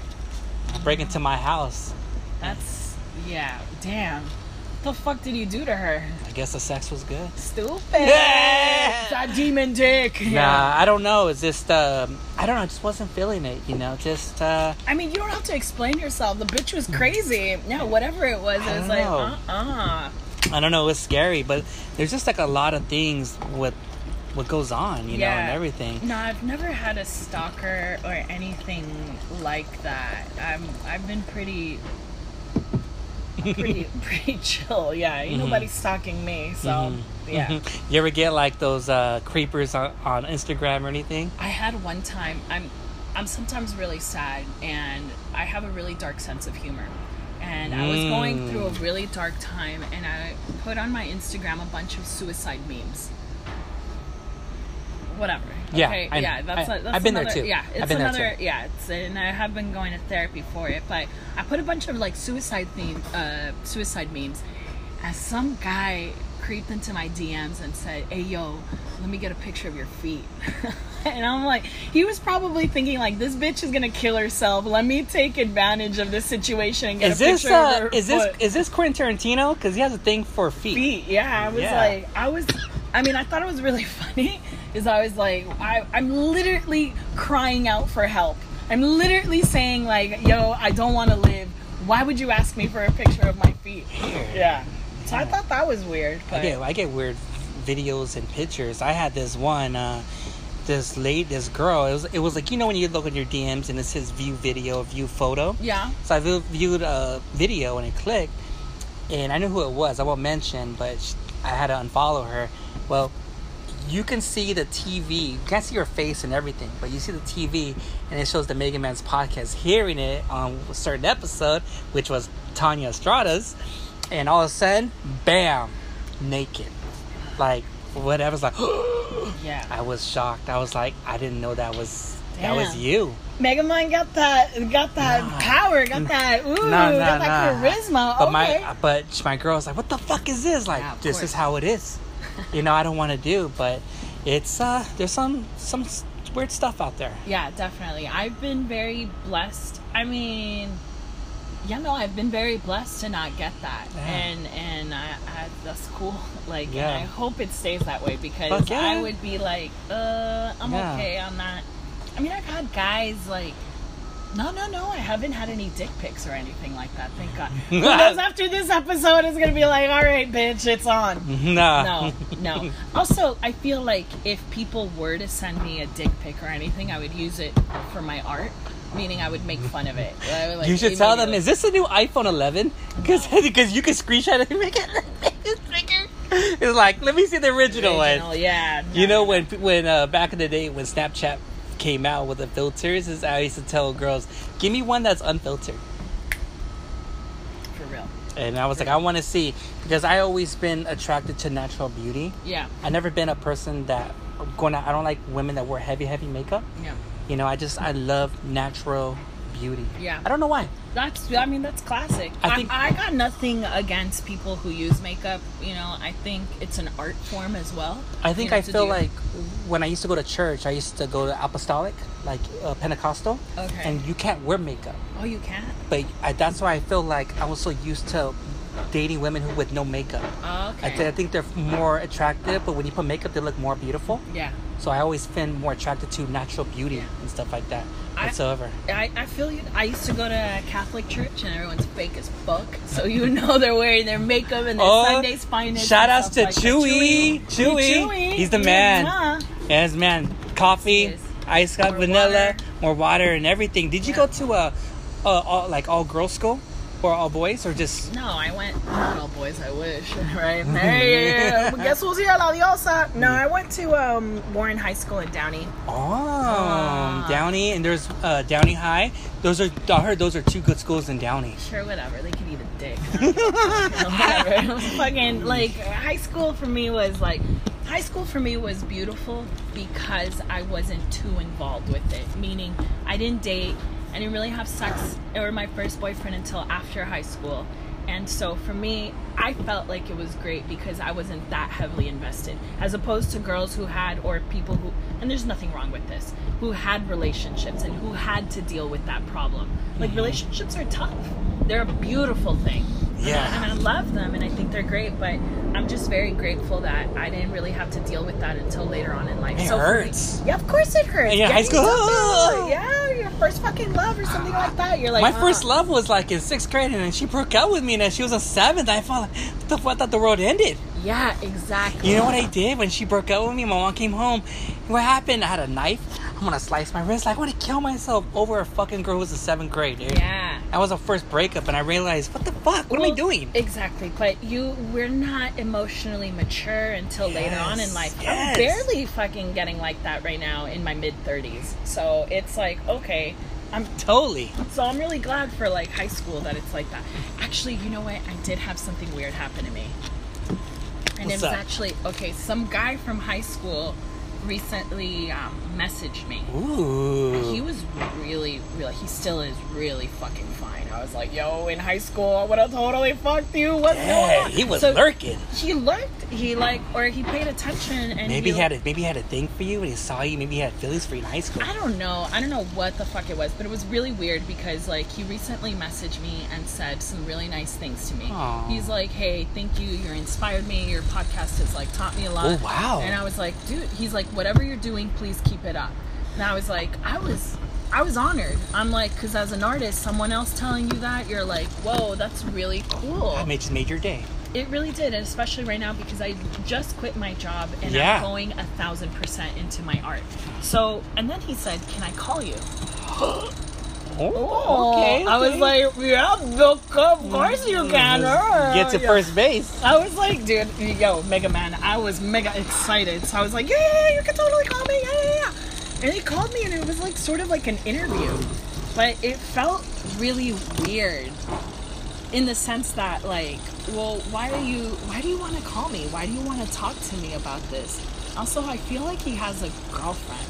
Break into my house. That's yeah. Damn. What the fuck did you do to her? I guess the sex was good. Stupid. Yeah. That demon dick. Nah, I don't know. It's just um, I don't know. I just wasn't feeling it. You know, just uh, I mean, you don't have to explain yourself. The bitch was crazy. Yeah, whatever it was, I it was like, uh uh I don't know. It was scary, but there's just like a lot of things with what goes on, you know, and everything. No, I've never had a stalker or anything like that. I'm I've been pretty pretty [LAUGHS] pretty chill. Yeah, ain't nobody stalking me. So Mhm. yeah. Mhm. You ever get like those uh, creepers on, on Instagram or anything? I had one time. I'm I'm sometimes really sad, and I have a really dark sense of humor. And I was going Mm. through a really dark time, and I put on my Instagram a bunch of suicide memes. Whatever. Yeah, Okay. I yeah. That's, I- a, that's I've been there another, too. Yeah. It's I've been there another. Yeah. It's and I have been going to therapy for it, but I put a bunch of like suicide theme, uh, suicide memes, and some guy creeped into my DMs and said, "Hey, yo, let me get a picture of your feet." [LAUGHS] and I'm like, he was probably thinking like, "This bitch is gonna kill herself. Let me take advantage of this situation and get Is a this picture uh, of her is this foot." is this Quentin Tarantino? Because he has a thing for feet. feet. Yeah, I was Yeah. like, I was. I mean, I thought it was really [LAUGHS] funny. Is I was like, I, I'm literally crying out for help. I'm literally saying like, yo, I don't want to live. Why would you ask me for a picture of my feet? Yeah. So I thought that was weird. I get I get weird videos and pictures. I had this one, uh, this late this girl. It was it was like you know when you look in your DMs and it says view video, view photo. yeah. So I view, viewed a video and it clicked, and I knew who it was. I won't mention, but sh I had to unfollow her. Well, you can see the TV. You can't see her face and everything, but you see the TV, and it shows the Mega Man's podcast. Hearing it on a certain episode, which was Tanya Estrada's, and all of a sudden, bam, naked, like whatever's like. [GASPS] Yeah. I was shocked. I was like, I didn't know that was that was Damn. you. Megamind got that, got that Nah. power, got that, ooh, Nah, nah, got that charisma. But okay. my but my girl girl's like, what the fuck is this? Like, Yeah, this course. is how it is. You know, I don't want to do, but it's uh, there's some some weird stuff out there. Yeah, definitely. I've been very blessed. I mean, yeah, no, I've been very blessed to not get that, Yeah. and and I, I, that's cool. [LAUGHS] Like, Yeah. and I hope it stays that way because yeah. I would be like, uh, I'm okay. I'm not. I mean, I've had guys like. No, no, no. I haven't had any dick pics or anything like that. Thank God. [LAUGHS] Who knows after this episode is gonna be like, all right, bitch, it's on. [LAUGHS] nah. No, no. Also, I feel like if people were to send me a dick pic or anything, I would use it for my art. Meaning, I would make fun of it. Like, you should tell them, is this a new iPhone 11? Because because [LAUGHS] you can screenshot it and make it bigger. It's like, let me see the original, Original, one. Yeah. You know no. when when uh, back in the day when Snapchat came out with the filters, is I used to tell girls, give me one that's unfiltered. For real. And I was like, I want to see because I always been attracted to natural beauty. Yeah. I never been a person that going. out I don't like women that wear heavy, heavy makeup. Yeah. You know, I just I love natural beauty. Yeah. I don't know why. That's. I mean, that's classic. I I, think- I, got nothing against people who use makeup. You know, I think it's an art form as well. I think you know, I feel do- like when I used to go to church, I used to go to apostolic, like uh, Pentecostal, Okay. and you can't wear makeup. Oh, you can't. But I, that's why I feel like I was so used to dating women who with no makeup. Oh, I, okay. th- I think they're more attractive, but when you put makeup, they look more beautiful. yeah. So I always been more attracted to natural beauty Yeah. and stuff like that. I- Whatsoever. I, I feel you. I used to go to a Catholic church and everyone's fake as fuck. So you [LAUGHS] know they're wearing their makeup and their Sunday's finest. Oh, shout outs to like that. Chewy. Chewy. Chewy. He's the man. Yeah. Man. Coffee, ice cup, vanilla, water. more water, and everything. Did you Yeah. go to a, a all, like all girls school? Or all boys, or just No, I went. Not all boys. I wish. [LAUGHS] Right. [LAUGHS] Hey, guess who's here? La diosa. No, I went to um, Warren High School in Downey. oh Downey, and there's uh, Downey High. Those are I heard those are two good schools in Downey. Sure, whatever. They could eat a dick. whatever. [LAUGHS] Fucking like high school for me was like high school for me was beautiful because I wasn't too involved with it. Meaning I didn't date, I didn't really have sex or my first boyfriend until after high school. And so for me, I felt like it was great because I wasn't that heavily invested, as opposed to girls who had, or people who, and there's nothing wrong with this, who had relationships and who had to deal with that problem. Like, relationships are tough, they're a beautiful thing. Yeah. And I love them and I think they're great, but I'm just very grateful that I didn't really have to deal with that until later on in life. It me- hurts. yeah, of course it hurts. Your high school? something- yeah, your first fucking love or something like that. You're like, My "Ah." first love was like in sixth grade, and then she broke up with me, and she was a seventh. I felt like, what the fuck? I thought the world ended. Yeah, exactly. You know what I did when she broke up with me? My mom came home. What happened? I had a knife. I'm gonna slice my wrist. Like, I want to kill myself over a fucking girl who was in seventh grade, dude. Yeah. That was our first breakup, and I realized, what the fuck? What am I doing? Exactly, but you we're not emotionally mature until later on in life. yes. I'm barely fucking getting like that right now in my mid 30s. So it's like, okay, I'm Totally. so I'm really glad for like high school that it's like that. Actually, you know what? I did have something weird happen to me. And What's it was up? actually okay, some guy from high school recently um, messaged me. Ooh. He was really, really, he still is really fucking fine. I was like, yo, in high school, I would have totally fucked you. What's going on? he was So, lurking. He lurked. He like, or he paid attention and Maybe he had a maybe he had a thing for you, and he saw you. Maybe he had feelings for you in high school. I don't know. I don't know what the fuck it was, but it was really weird because like he recently messaged me and said some really nice things to me. Aw. He's like, "Hey, thank you. You're inspired me. Your podcast has like taught me a lot." Oh, wow. And I was like, "Dude, he's like, whatever you're doing, please keep it up." And I was like, I was I was honored. I'm like, cuz as an artist, someone else telling you that, you're like, "Whoa, that's really cool." That made just made your day. It really did, and especially right now because I just quit my job and Yeah. I'm going a thousand percent into my art. So, and then he said, "Can I call you?" [GASPS] Oh, okay. I was okay. like, "Yeah, of course you can." Uh, Get to yeah. first base. I was like, "Dude, yo, Mega Man!" I was mega excited, so I was like, "Yeah, yeah, yeah, you can totally call me." Yeah, yeah, yeah. And he called me, and it was like sort of like an interview, but it felt really weird in the sense that like well why are you why do you want to call me? Why do you want to talk to me about this? Also i feel like he has a girlfriend.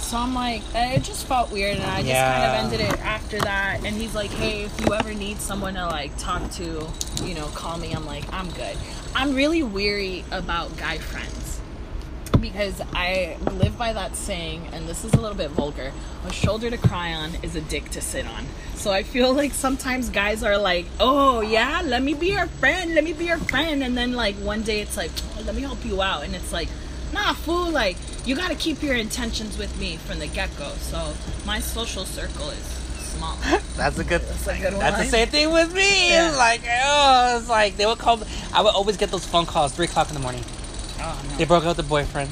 So i'm like eh, it just felt weird and i just Yeah. kind of ended it after that. And he's like hey if you ever need someone to like talk to you know call me i'm like i'm good. I'm really weary about guy friends because I live by that saying, and this is a little bit vulgar a shoulder to cry on is a dick to sit on. So I feel like sometimes guys are like, oh, yeah, let me be your friend, let me be your friend. And then, like, one day it's like, oh, let me help you out. And it's like, nah, fool, like, you gotta keep your intentions with me from the get go. So my social circle is small. [LAUGHS] That's a good. That's a good one. That's the same thing with me. Yeah. Like, oh, it's like they would call. I would always get those phone calls three o'clock in the morning. Oh, no. They broke up with the boyfriend.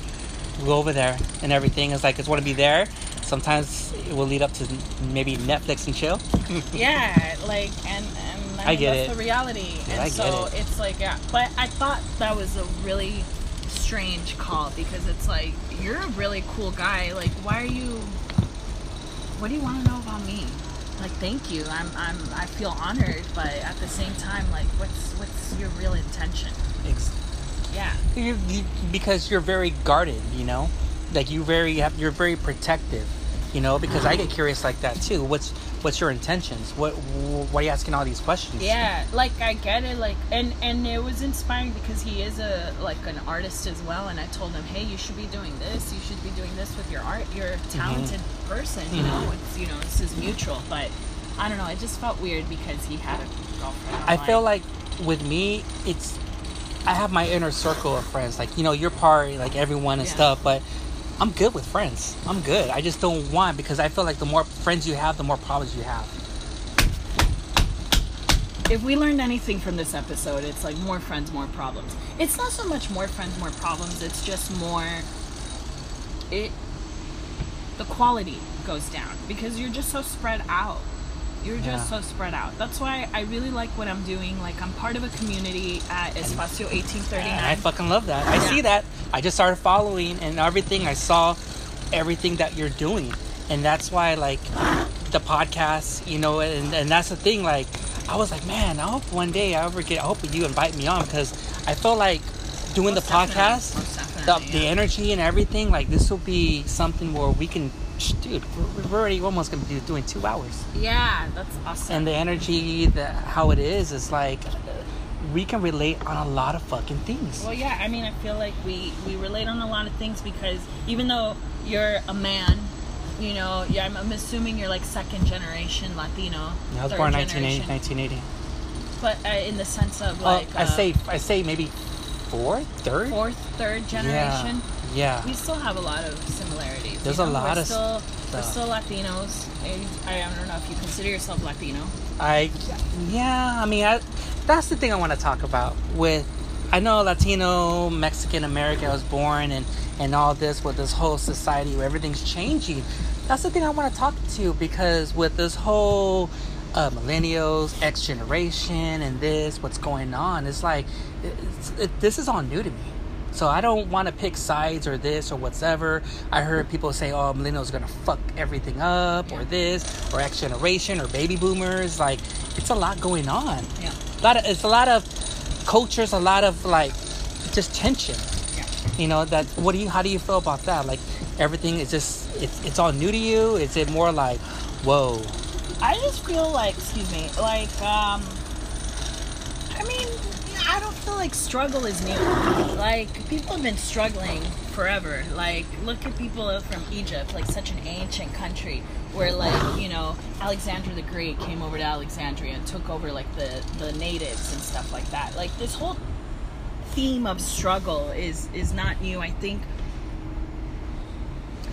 We go over there, and everything is like, it's want to be there. Sometimes it will lead up to maybe Netflix and chill. [LAUGHS] yeah like and and I, I get that's it. the reality Yeah, and I get so it. it's like yeah but i thought that was a really strange call because it's like you're a really cool guy like why are you what do you want to know about me like thank you i'm i'm i feel honored but at the same time like what's what's your real intention yeah you, you, because you're very guarded, you know, like you very have, you're very protective, you know. Because I get mm-hmm. curious like that too. What's what's your intentions? What why are you asking all these questions? Yeah, like I get it, like and and it was inspiring because he is a like an artist as well, and I told him, hey, you should be doing this, you should be doing this with your art. You're a mm-hmm. talented person, you know. Mm-hmm. It's you know this is mutual, but I don't know. It just felt weird because he had a girlfriend. I feel like with me, it's I have my inner circle of friends. Like you know, you're part like everyone and Yeah. stuff, but I'm good with friends. I'm good. I just don't want because I feel like the more friends you have, the more problems you have. if we learned anything from this episode, it's like more friends, more problems. It's not so much more friends, more problems. It's just more. It. The quality goes down because you're just so spread out. You're just Yeah. so spread out. That's why I really like what I'm doing. Like I'm part of a community at Espacio 1839. And I fucking love that. I Yeah. see that. I just started following and everything. I saw everything that you're doing, and that's why like the podcast, you know, and and that's the thing. Like I was like, man, I hope one day I ever get. I hope you invite me on because I feel like doing Most the podcast, the, definitely, the energy and everything. Like this will be something where we can. Dude, we're, already almost gonna be doing two hours. Yeah, that's awesome. and the energy that how it is is like we can relate on a lot of fucking things. Well, yeah, I mean, I feel like we we relate on a lot of things because even though you're a man, you know, yeah, I'm, I'm assuming you're like second generation Latino. i was born 1980 1980 But uh, in the sense of like i uh, say i say maybe fourth third? fourth, third generation, yeah we still have a lot of similarities. There's you a lot we're of still, We're still Latinos. and I don't know if you consider yourself Latino. i yeah i mean I, that's the thing i want to talk about with i know latino mexican american i was born and and all this with this whole society where everything's changing that's the thing i want to talk to because with this whole uh, millennials x generation and this what's going on it's like it's, it, this is all new to me so I don't want to pick sides or this or whatever. I heard people say, "Oh, millennials are gonna fuck everything up," or this, or X generation, or baby boomers. Like, it's a lot going on. Yeah. A lot of it's a lot of cultures, a lot of like just tension. Yeah. You know that. What do you? How do you feel about that? Like, everything is just it's it's all new to you. Is it more like, whoa? I just feel like, excuse me, like, um, I mean, I don't feel like struggle is new. Like, people have been struggling forever. Like, look at people from Egypt, like such an ancient country where, like, you know, Alexander the Great came over to Alexandria and took over, like, the, the natives and stuff like that. Like, this whole theme of struggle is is not new. I think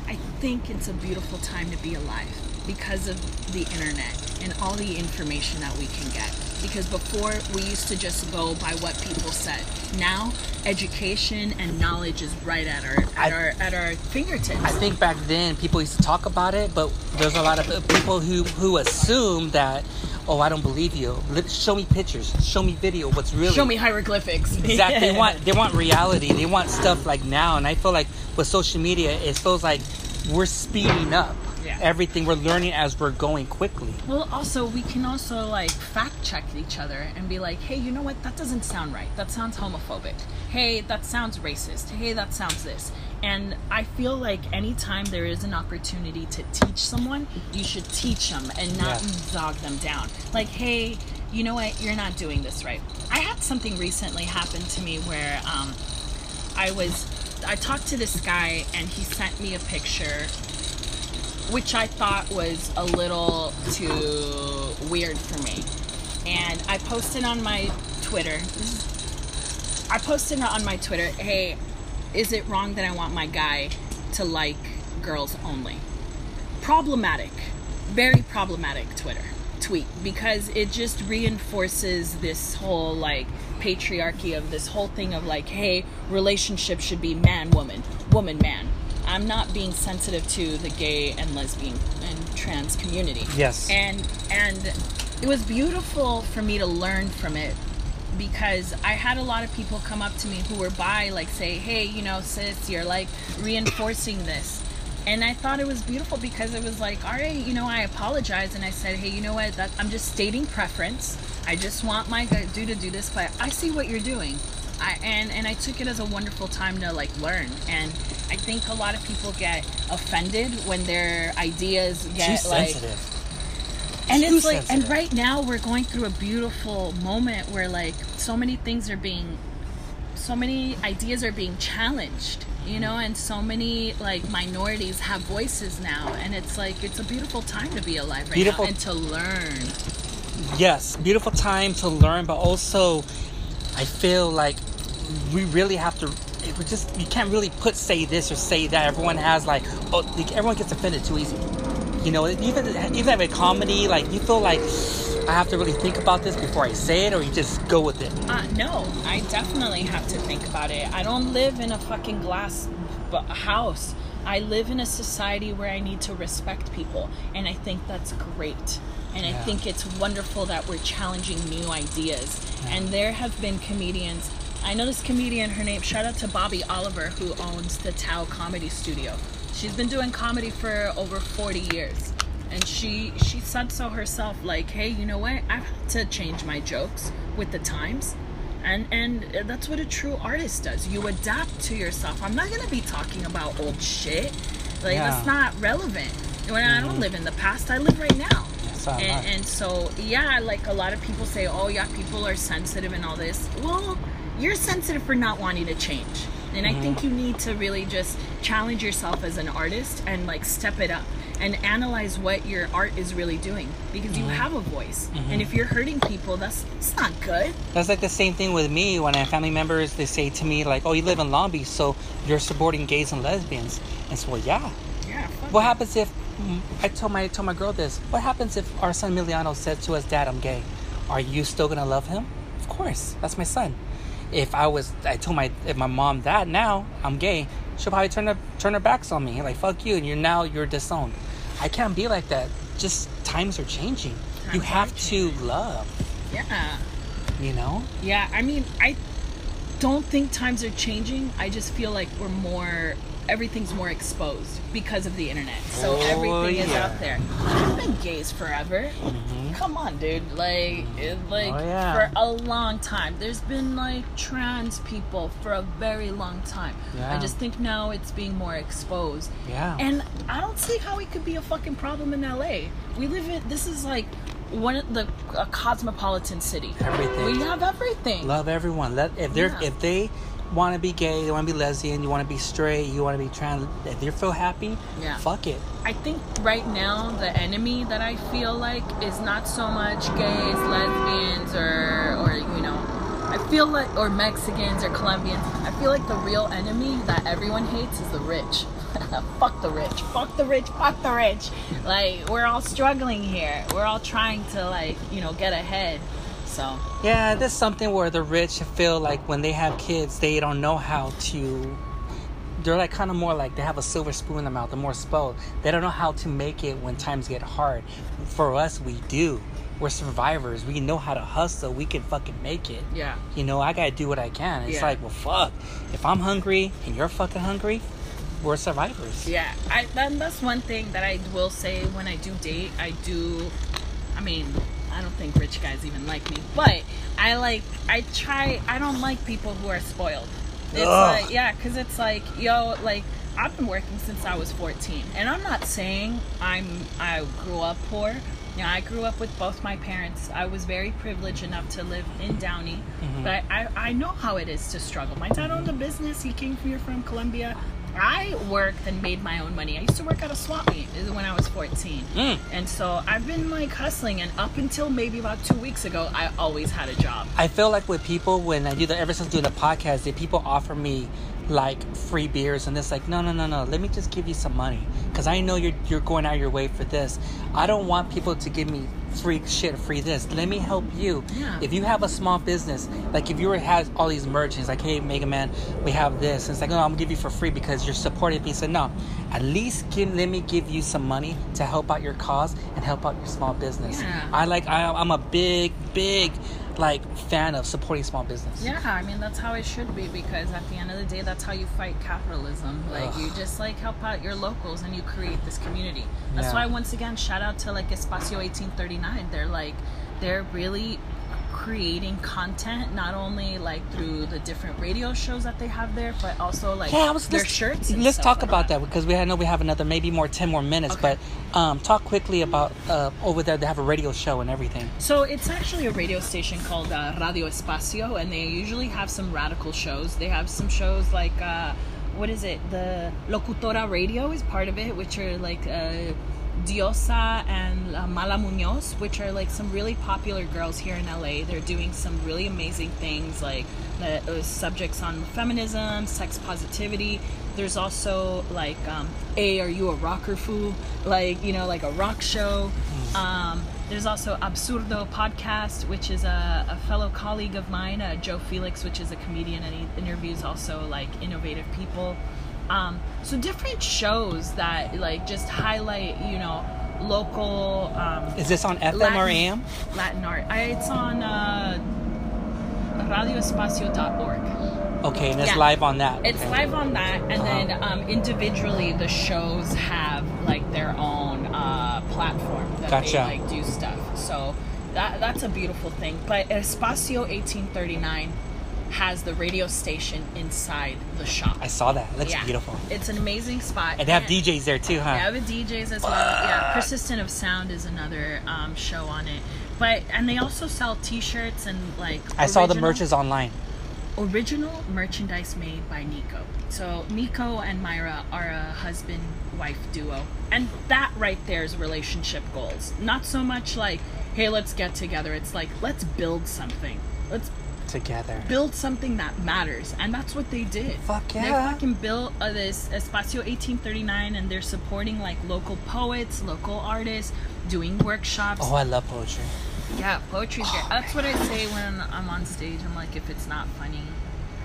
I think it's a beautiful time to be alive because of the internet and all the information that we can get. Because before we used to just go by what people said. Now education and knowledge is right at our at I- our at our fingertips. I think back then people used to talk about it, but there's a lot of people who who assume that, oh, I don't believe you. Show me pictures. Show me video. What's really Show me hieroglyphics. [LAUGHS] exactly they want they want reality they want stuff like now and i feel like with social media it feels like we're speeding up Yeah. everything we're learning as we're going quickly Well, also we can also like fact check each other and be like, "Hey, you know what? That doesn't sound right. That sounds homophobic. Hey, that sounds racist. Hey, that sounds this." And I feel like anytime there is an opportunity to teach someone, you should teach them and not Yeah. dog them down. Like, "Hey, you know what? You're not doing this right." I had something recently happen to me where um, I was I talked to this guy and he sent me a picture which I thought was a little too weird for me. And I posted on my Twitter. I posted on my Twitter, "Hey, is it wrong that I want my guy to like girls only?" Problematic. Very problematic Twitter tweet because it just reinforces this whole like patriarchy of this whole thing of like, "Hey, relationship should be man woman, woman man." I'm not being sensitive to the gay and lesbian and trans community. Yes. And and it was beautiful for me to learn from it because I had a lot of people come up to me who were bi like say, "Hey, you know, sis, you're like reinforcing this." And I thought it was beautiful because it was like, "All right, you know, I apologize." And I said, "Hey, you know what? That, I'm just stating preference. I just want my dude to do this, but I see what you're doing." I, and and I took it as a wonderful time to like learn. And I think a lot of people get offended when their ideas get too like sensitive and Too it's like and right now we're going through a beautiful moment where like so many things are being so many ideas are being challenged you know and so many like minorities have voices now and it's like it's a beautiful time to be alive right Beautiful. now and to learn yes beautiful time to learn but also i feel like we really have to it would just you can't really put say this or say that everyone has like oh like, everyone gets offended too easy you know even even with comedy like you feel like i have to really think about this before i say it or you just go with it Uh, no, I definitely have to think about it. I don't live in a fucking glass b- house. I live in a society where I need to respect people, and I think that's great. And I think it's wonderful that we're challenging new ideas. And there have been comedians. I know this comedian, her name, shout out to Bobbie Oliver, who owns the Tao Comedy Studio. She's been doing comedy for over 40 years. And she she said so herself, like, hey, you know what? I've had to change my jokes with the times. And and that's what a true artist does. You adapt to yourself. I'm not gonna be talking about old shit. Like Yeah. that's not relevant. When I don't mm-hmm. live in the past, I live right now. So I'm not. And, and so yeah, like a lot of people say, oh yeah, people are sensitive and all this. Well, you're sensitive for not wanting to change. And I think mm. you need to really just challenge yourself as an artist and like step it up and analyze what your art is really doing because you mm-hmm. have a voice. Mm-hmm. And if you're hurting people, that's it's not good. That's like the same thing with me when I have family members. They say to me like, "Oh, you live in Long Beach, so you're supporting gays and lesbians." And so, well, yeah. Yeah. What happens if mm, I told my I told my girl this? What happens if our son Emiliano said to us, "Dad, I'm gay." Are you still gonna love him? Of course, that's my son. If I was, I told my if my mom that now I'm gay, she'll probably turn her turn her backs on me. Like fuck you, and you're now you're disowned. I can't be like that. Just times are changing. you Times are have to love. Yeah. You know. Yeah, I mean, I don't think times are changing. I just feel like we're more, everything's more exposed because of the internet. So Oh, everything is out there. I've been gays forever. Come on, dude. Like, it, like Mm-hmm. Oh, yeah. for a long time. There's been like trans people for a very long time. Yeah. I just think now it's being more exposed. Yeah. And I don't see how it could be a fucking problem in LA. We live in this is like one of the a cosmopolitan city. Everything. We have everything. love everyone. Let if they're Yeah. if they want to be gay, they want to be lesbian, you want to be straight, you want to be trans. If you feel happy, Yeah. fuck it. I think right now the enemy that I feel like is not so much gays, lesbians, or or you know, I feel like or Mexicans or Colombians. I feel like the real enemy that everyone hates is the rich. [LAUGHS] fuck the rich. Fuck the rich. Fuck the rich. Like we're all struggling here. We're all trying to like you know get ahead. So Yeah, there's something where the rich feel like when they have kids, they don't know how to. They're like kind of more like they have a silver spoon in their mouth. They're more spoiled. They don't know how to make it when times get hard. For us, we do. We're survivors. We know how to hustle. We can fucking make it. yeah. You know, I gotta do what I can. It's Yeah. like, well, fuck. If I'm hungry and you're fucking hungry, we're survivors. Yeah, I that's one thing that I will say when I do date. I do, I mean, I don't think rich guys even like me, but I like I try. I don't like people who are spoiled. It's Ugh. like yeah, because it's like yo, like I've been working since I was 14, and I'm not saying I'm I grew up poor. You know, I grew up with both my parents. I was very privileged enough to live in Downey, mm-hmm. but I, I know how it is to struggle. My dad owned a business. He came here from Colombia. I worked and made my own money. I used to work at a swap meet when I was 14. Mm. And so I've been like hustling, and up until maybe about two weeks ago, I always had a job. I feel like with people when I do the ever since doing the podcast, that people offer me like free beers and it's like no no no no let me just give you some money because I know you're you're going out your way for this. I don't want people to give me free shit free this. Let me help you. Yeah. If you have a small business, like if you were has all these merchants, like hey Mega Man, we have this. And it's like no, I'm gonna give you for free because you're supporting me. So no, at least give, let me give you some money to help out your cause and help out your small business. Yeah. I like I, I'm a big big like fan of supporting small business. Yeah, I mean that's how it should be because at the end of the day, that's how you fight capitalism. Like Ugh. you just like help out your locals and you create this community. That's Yeah. why once again, shout out to like Espacio 1839. They're like they're really creating content not only like through the different radio shows that they have there, but also like Yeah, I was their let's, shirts. and Let's talk like about that because we I know we have another maybe more ten more minutes, Okay. but um, talk quickly about uh, over there. They have a radio show and everything. So it's actually a radio station called uh, Radio Espacio, and they usually have some radical shows. They have some shows like, uh, what is it? The Locatora Radio is part of it, which are like uh, Diosa and uh, Mala Munoz, which are like some really popular girls here in LA. They're doing some really amazing things, like the uh, subjects on feminism, sex positivity. There's also like, um, "Hey, are you a rocker fool?" Like you know, like a rock show. Um, there's also Absurdo podcast, which is a, a fellow colleague of mine, uh, Joe Felix, which is a comedian, and he interviews also like innovative people. Um, so different shows that like just highlight, you know, local. Um, Is this on FM or AM? Latin art. I, it's on uh, radioespacio.org. Okay, and it's Yeah. live on that. It's okay. live on that, and Uh-huh. then um, individually the shows have like their own uh, platform that Gotcha. they like do stuff. So that that's a beautiful thing. But Espacio 1839 has the radio station inside the shop. I saw that. It looks Yeah. beautiful. It's an amazing spot. And they have DJs there too, huh? They have DJs as well. Yeah, Persistent of Sound is another um, show on it. But and they also sell T-shirts and like. I saw the merches online. original merchandise made by Nico. So Nico and Myra are a husband wife duo. And that right there is relationship goals. Not so much like, hey, let's get together. It's like, let's build something. Let's Together. build something that matters. And that's what they did. Fuck yeah! They fucking built uh, this Espacio 1839 and they're supporting like local poets, local artists, doing workshops. Oh, I love poetry. Yeah, poetry's great. That's what I say when I'm on stage. I'm like, if it's not funny,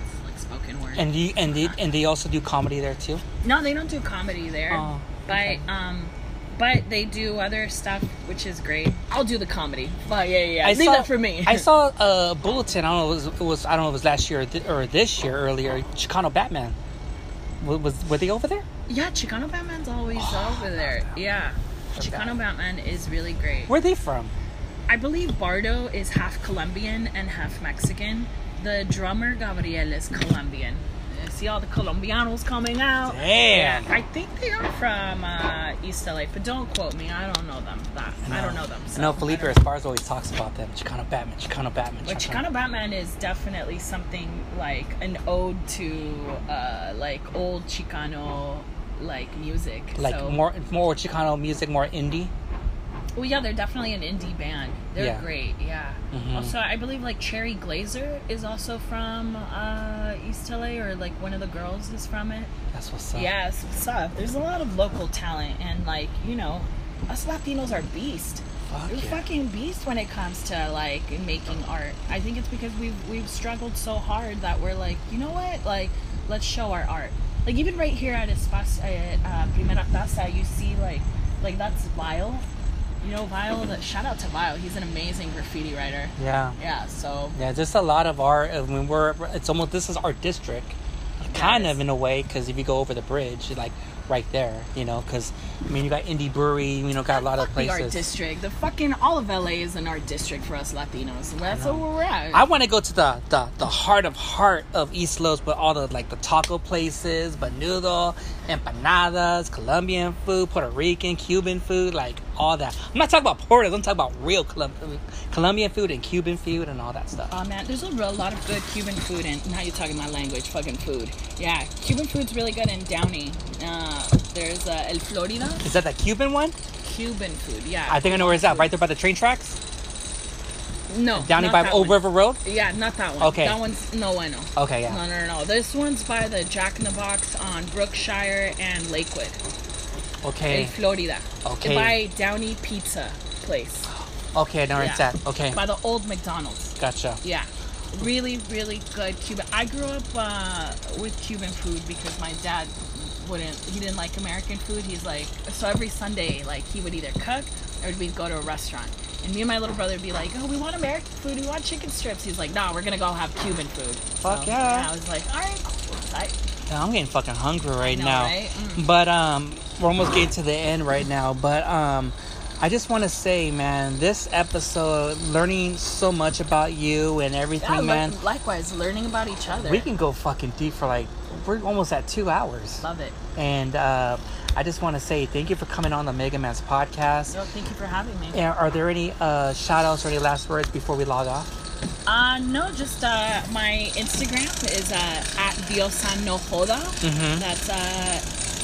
it's like spoken word. And you and they and they also do comedy there too. no, they don't do comedy there, Oh, but okay. um, but they do other stuff, which is great. I'll do the comedy. But yeah, yeah, yeah. I leave saw, that for me. I saw [LAUGHS] a bulletin. I don't know. It was, it was I don't know. If it was last year or, th- or this year earlier. Chicano Batman. Was, was were they over there? yeah, Chicano Batman's always oh, over there. Yeah, Chicano Batman is really great. Where are they from? I believe Bardo is half Colombian and half Mexican. The drummer Gabriel is Colombian. See all the Colombianos coming out. Damn. Yeah, I think they are from uh, East LA, but don't quote me. I don't know them. That I, don't know them. So know Felipe Esparza always talks about them. Chicano Batman. Chicano Batman. But Chicano Batman is definitely something like an ode to uh, like old Chicano like music. Like so, more more Chicano music, more indie. Well, yeah, they're definitely an indie band. They're Yeah. great. Yeah. Mhm. Also, I believe like Cherry Glazerr is also from uh, East LA, or like one of the girls is from it. That's what's up. Yes, what's up? There's a lot of local talent, and like you know, us Latinos are beast. Fuck We're yeah. fucking beast when it comes to like making art. I think it's because we've we've struggled so hard that we're like, you know what? Like, let's show our art. Like even right here at Espacio at uh, Primera Taza, you see like like that's Vile. You know Vile. Shout out to Vile. He's an amazing graffiti writer. Yeah. Yeah. So Yeah, there's a lot of art. I mean, we're it's almost this is our district, kind of in a way, because if you go over the bridge, like right there, you know, because I mean, you got Indie Brewery, you know, got a lot of the art district. The fucking all of LA is an art district for us Latinos. That's where we're at. I want to go to the, the the heart of heart of East Los, but all the like the taco places, menudo, empanadas, Colombian food, Puerto Rican, Cuban food, like all that. I'm not talking about Puerto. I'm talking about real Colum- Colombian food and Cuban food and all that stuff. Oh man, there's a real lot of good Cuban food, and now you're talking my language, fucking food. Yeah, Cuban food's really good in Downey. Uh, there's uh, El Florida, Is that the Cuban one? Cuban food. Yeah. I think I know where it's at. Right there by the train tracks, No. Downey by Old. River Road. Yeah, not that one. Okay. That one's no bueno. Okay, yeah. No, no, no, no. This one's by the Jack in the Box on Brookshire and Lakewood. Okay. In Florida. Okay. By Downey Pizza Place. Okay, I know where it's Yeah. at. Okay, By the old McDonald's. gotcha. Yeah. Really, really good Cuban. I grew up uh, with Cuban food because my dad wouldn't, he didn't like American food. He's like, so every Sunday, like, he would either cook or we'd go to a restaurant. And me and my little brother would be like, oh, we want American food, we want chicken strips. He's like, nah, we're gonna go have Cuban food. Fuck yeah. I was like, all right, cool. I, Yeah, I'm getting fucking hungry right know, now. right? Mm. But um, we're almost getting to the end right now. But um, I just want to say, man, this episode, learning so much about you and everything, yeah, man. li- likewise, learning about each other. We can go fucking deep for like we're almost at two hours. Love it. And uh, I just want to say thank you for coming on the Mega Man's podcast. Thank you for having me. And are there any uh, shout outs or any last words before we log off? Uh, no, just uh, my Instagram is uh, at Diosa No Joda. Mhm. That's uh,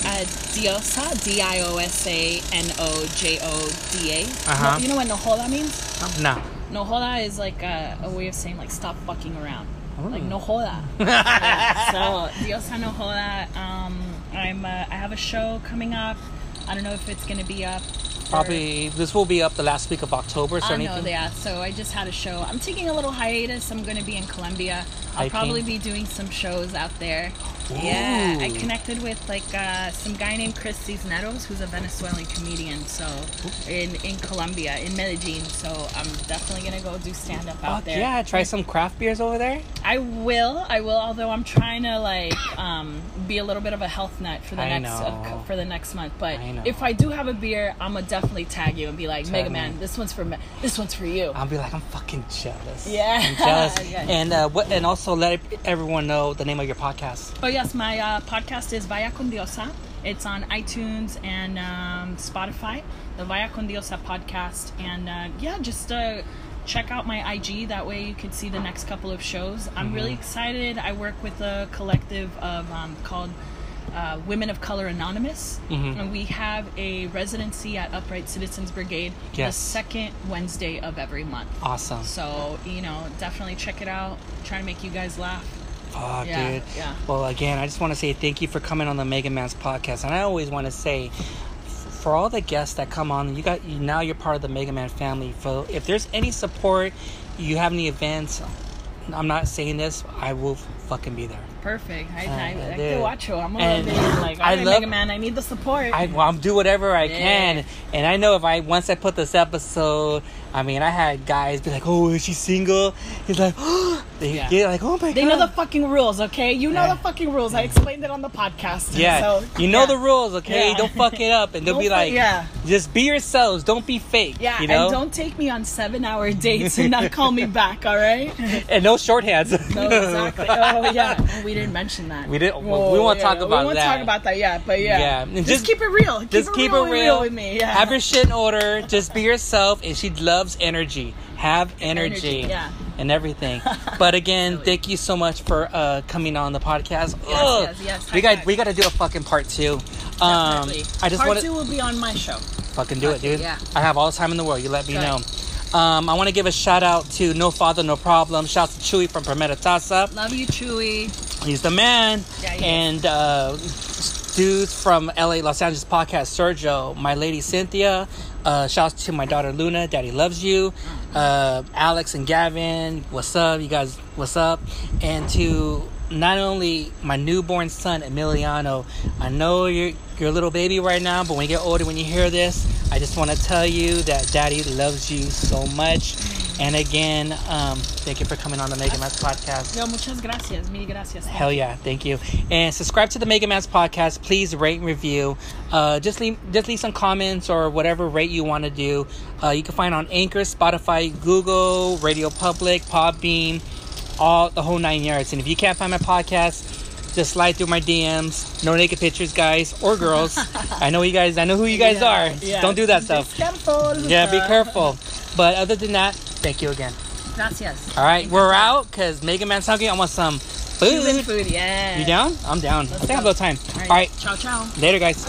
uh, Diosa, D I O S A N O J O D A. Uh-huh. You know what No Joda means? No. No Joda is like a, a way of saying like stop fucking around. Like Ooh. No Joda. Yeah, [LAUGHS] so Diosa No Joda. Um, I'm uh, I have a show coming up. I don't know if it's gonna be up Probably this will be up the last week of October. So I anything. know, yeah. So I just had a show. I'm taking a little hiatus. I'm going to be in Colombia. I'll Hiking? probably be doing some shows out there. Yeah, I connected with like uh, some guy named Chris Cisneros, who's a Venezuelan comedian. So in in Colombia, in Medellin. So I'm definitely gonna go do stand up out Fuck there. yeah! Try some craft beers over there. I will. I will. Although I'm trying to like um, be a little bit of a health nut for the I next uh, for the next month. But I if I do have a beer, I'm gonna definitely tag you and be like, Mega. Man, this one's for me. This one's for you. I'll be like, I'm fucking jealous. Yeah. I'm jealous. [LAUGHS] Yeah. And uh, what? And also let everyone know the name of your podcast. Oh yes, my uh, podcast is Vaya con Diosa. It's on iTunes and um, Spotify. The Vaya con Diosa podcast, and uh, yeah, just uh, check out my IG. That way you can see the next couple of shows. I'm really Mm-hmm. excited. I work with a collective of um, called. Uh, Women of Color Anonymous, Mhm. and we have a residency at Upright Citizens Brigade Yes. the second Wednesday of every month. Awesome. So you know, definitely check it out. Try to make you guys laugh. Fuck, Yeah, dude. yeah. Well, again, I just want to say thank you for coming on the Mega Man's podcast, and I always want to say. For all the guests that come on, you got you now. You're part of the Mega Man family. So if there's any support, you have any events, I'm not saying this. I will fucking be there. Perfect. I, Uh, I, I can watch you. I'm And like, I I love Mega Man. I need the support. I, well, I'll do whatever I Yeah. can, and I know if I once I put this episode, I mean, I had guys be like, "Oh, is she single?" He's like, "Oh," [GASPS] they Yeah. get like, "Oh my they god." know the fucking rules, okay? You know Yeah. the fucking rules. I explained it on the podcast. yeah, So, you know the rules, okay? Don't fuck it up, and they'll [LAUGHS] be like, yeah. just be yourselves. Don't be fake. Yeah, you know, and don't take me on seven-hour [LAUGHS] dates and not call me back. All right? and no shorthands. No, exactly. Oh yeah, we didn't mention that. We didn't- we won't talk about We won't that. talk about that. Yeah, but yeah, Yeah, Just, just- keep it real. Keep just it keep real, it real. with me. Yeah. Have your shit in order. Just be yourself, and she loves energy. Have energy, Energy, yeah. and everything. [LAUGHS] But again, thank you so much for uh, coming on the podcast. Yes, Ugh. yes, yes. We got we got to do a fucking part two. Um, Definitely. I just Part want two will be on my show. fucking do it, dude. yeah. I have all the time in the world. You let me know. Um, I want to give a shout out to No Father, No Problem. Shout out to Chewy from Primera Taza. Love you, Chewy. He's the man. Yeah, he and uh, dudes from LA, Los Angeles podcast, Sergio, my lady Cynthia. Uh, shouts to my daughter Luna. Daddy loves you. Uh, Alex and Gavin, what's up? You guys, what's up? And to not only my newborn son Emiliano. I know you're you're a little baby right now, but when you get older, when you hear this, I just want to tell you that Daddy loves you so much. And again, um, thank you for coming on the Mega Man's podcast. Yo, muchas gracias. Mil gracias. Hell yeah, thank you. And subscribe to the Mega Man's podcast. Please rate and review. Uh, just leave just leave some comments or whatever rate you want to do. Uh, you can find on Anchor, Spotify, Google, Radio Public, Podbean, all the whole nine yards. And if you can't find my podcast, just slide through my DMs. No naked pictures, guys or girls. [LAUGHS] I know you guys. I know who you guys Yeah, are. yeah. Don't do that Be stuff. careful. Yeah, be careful. But other than that, thank you again. Gracias. All right, we're out because Mega Man's hungry. I want some Cuban food. food, yeah. You down? I'm down. I think I have a little time. All right. Ciao, ciao. Later, guys.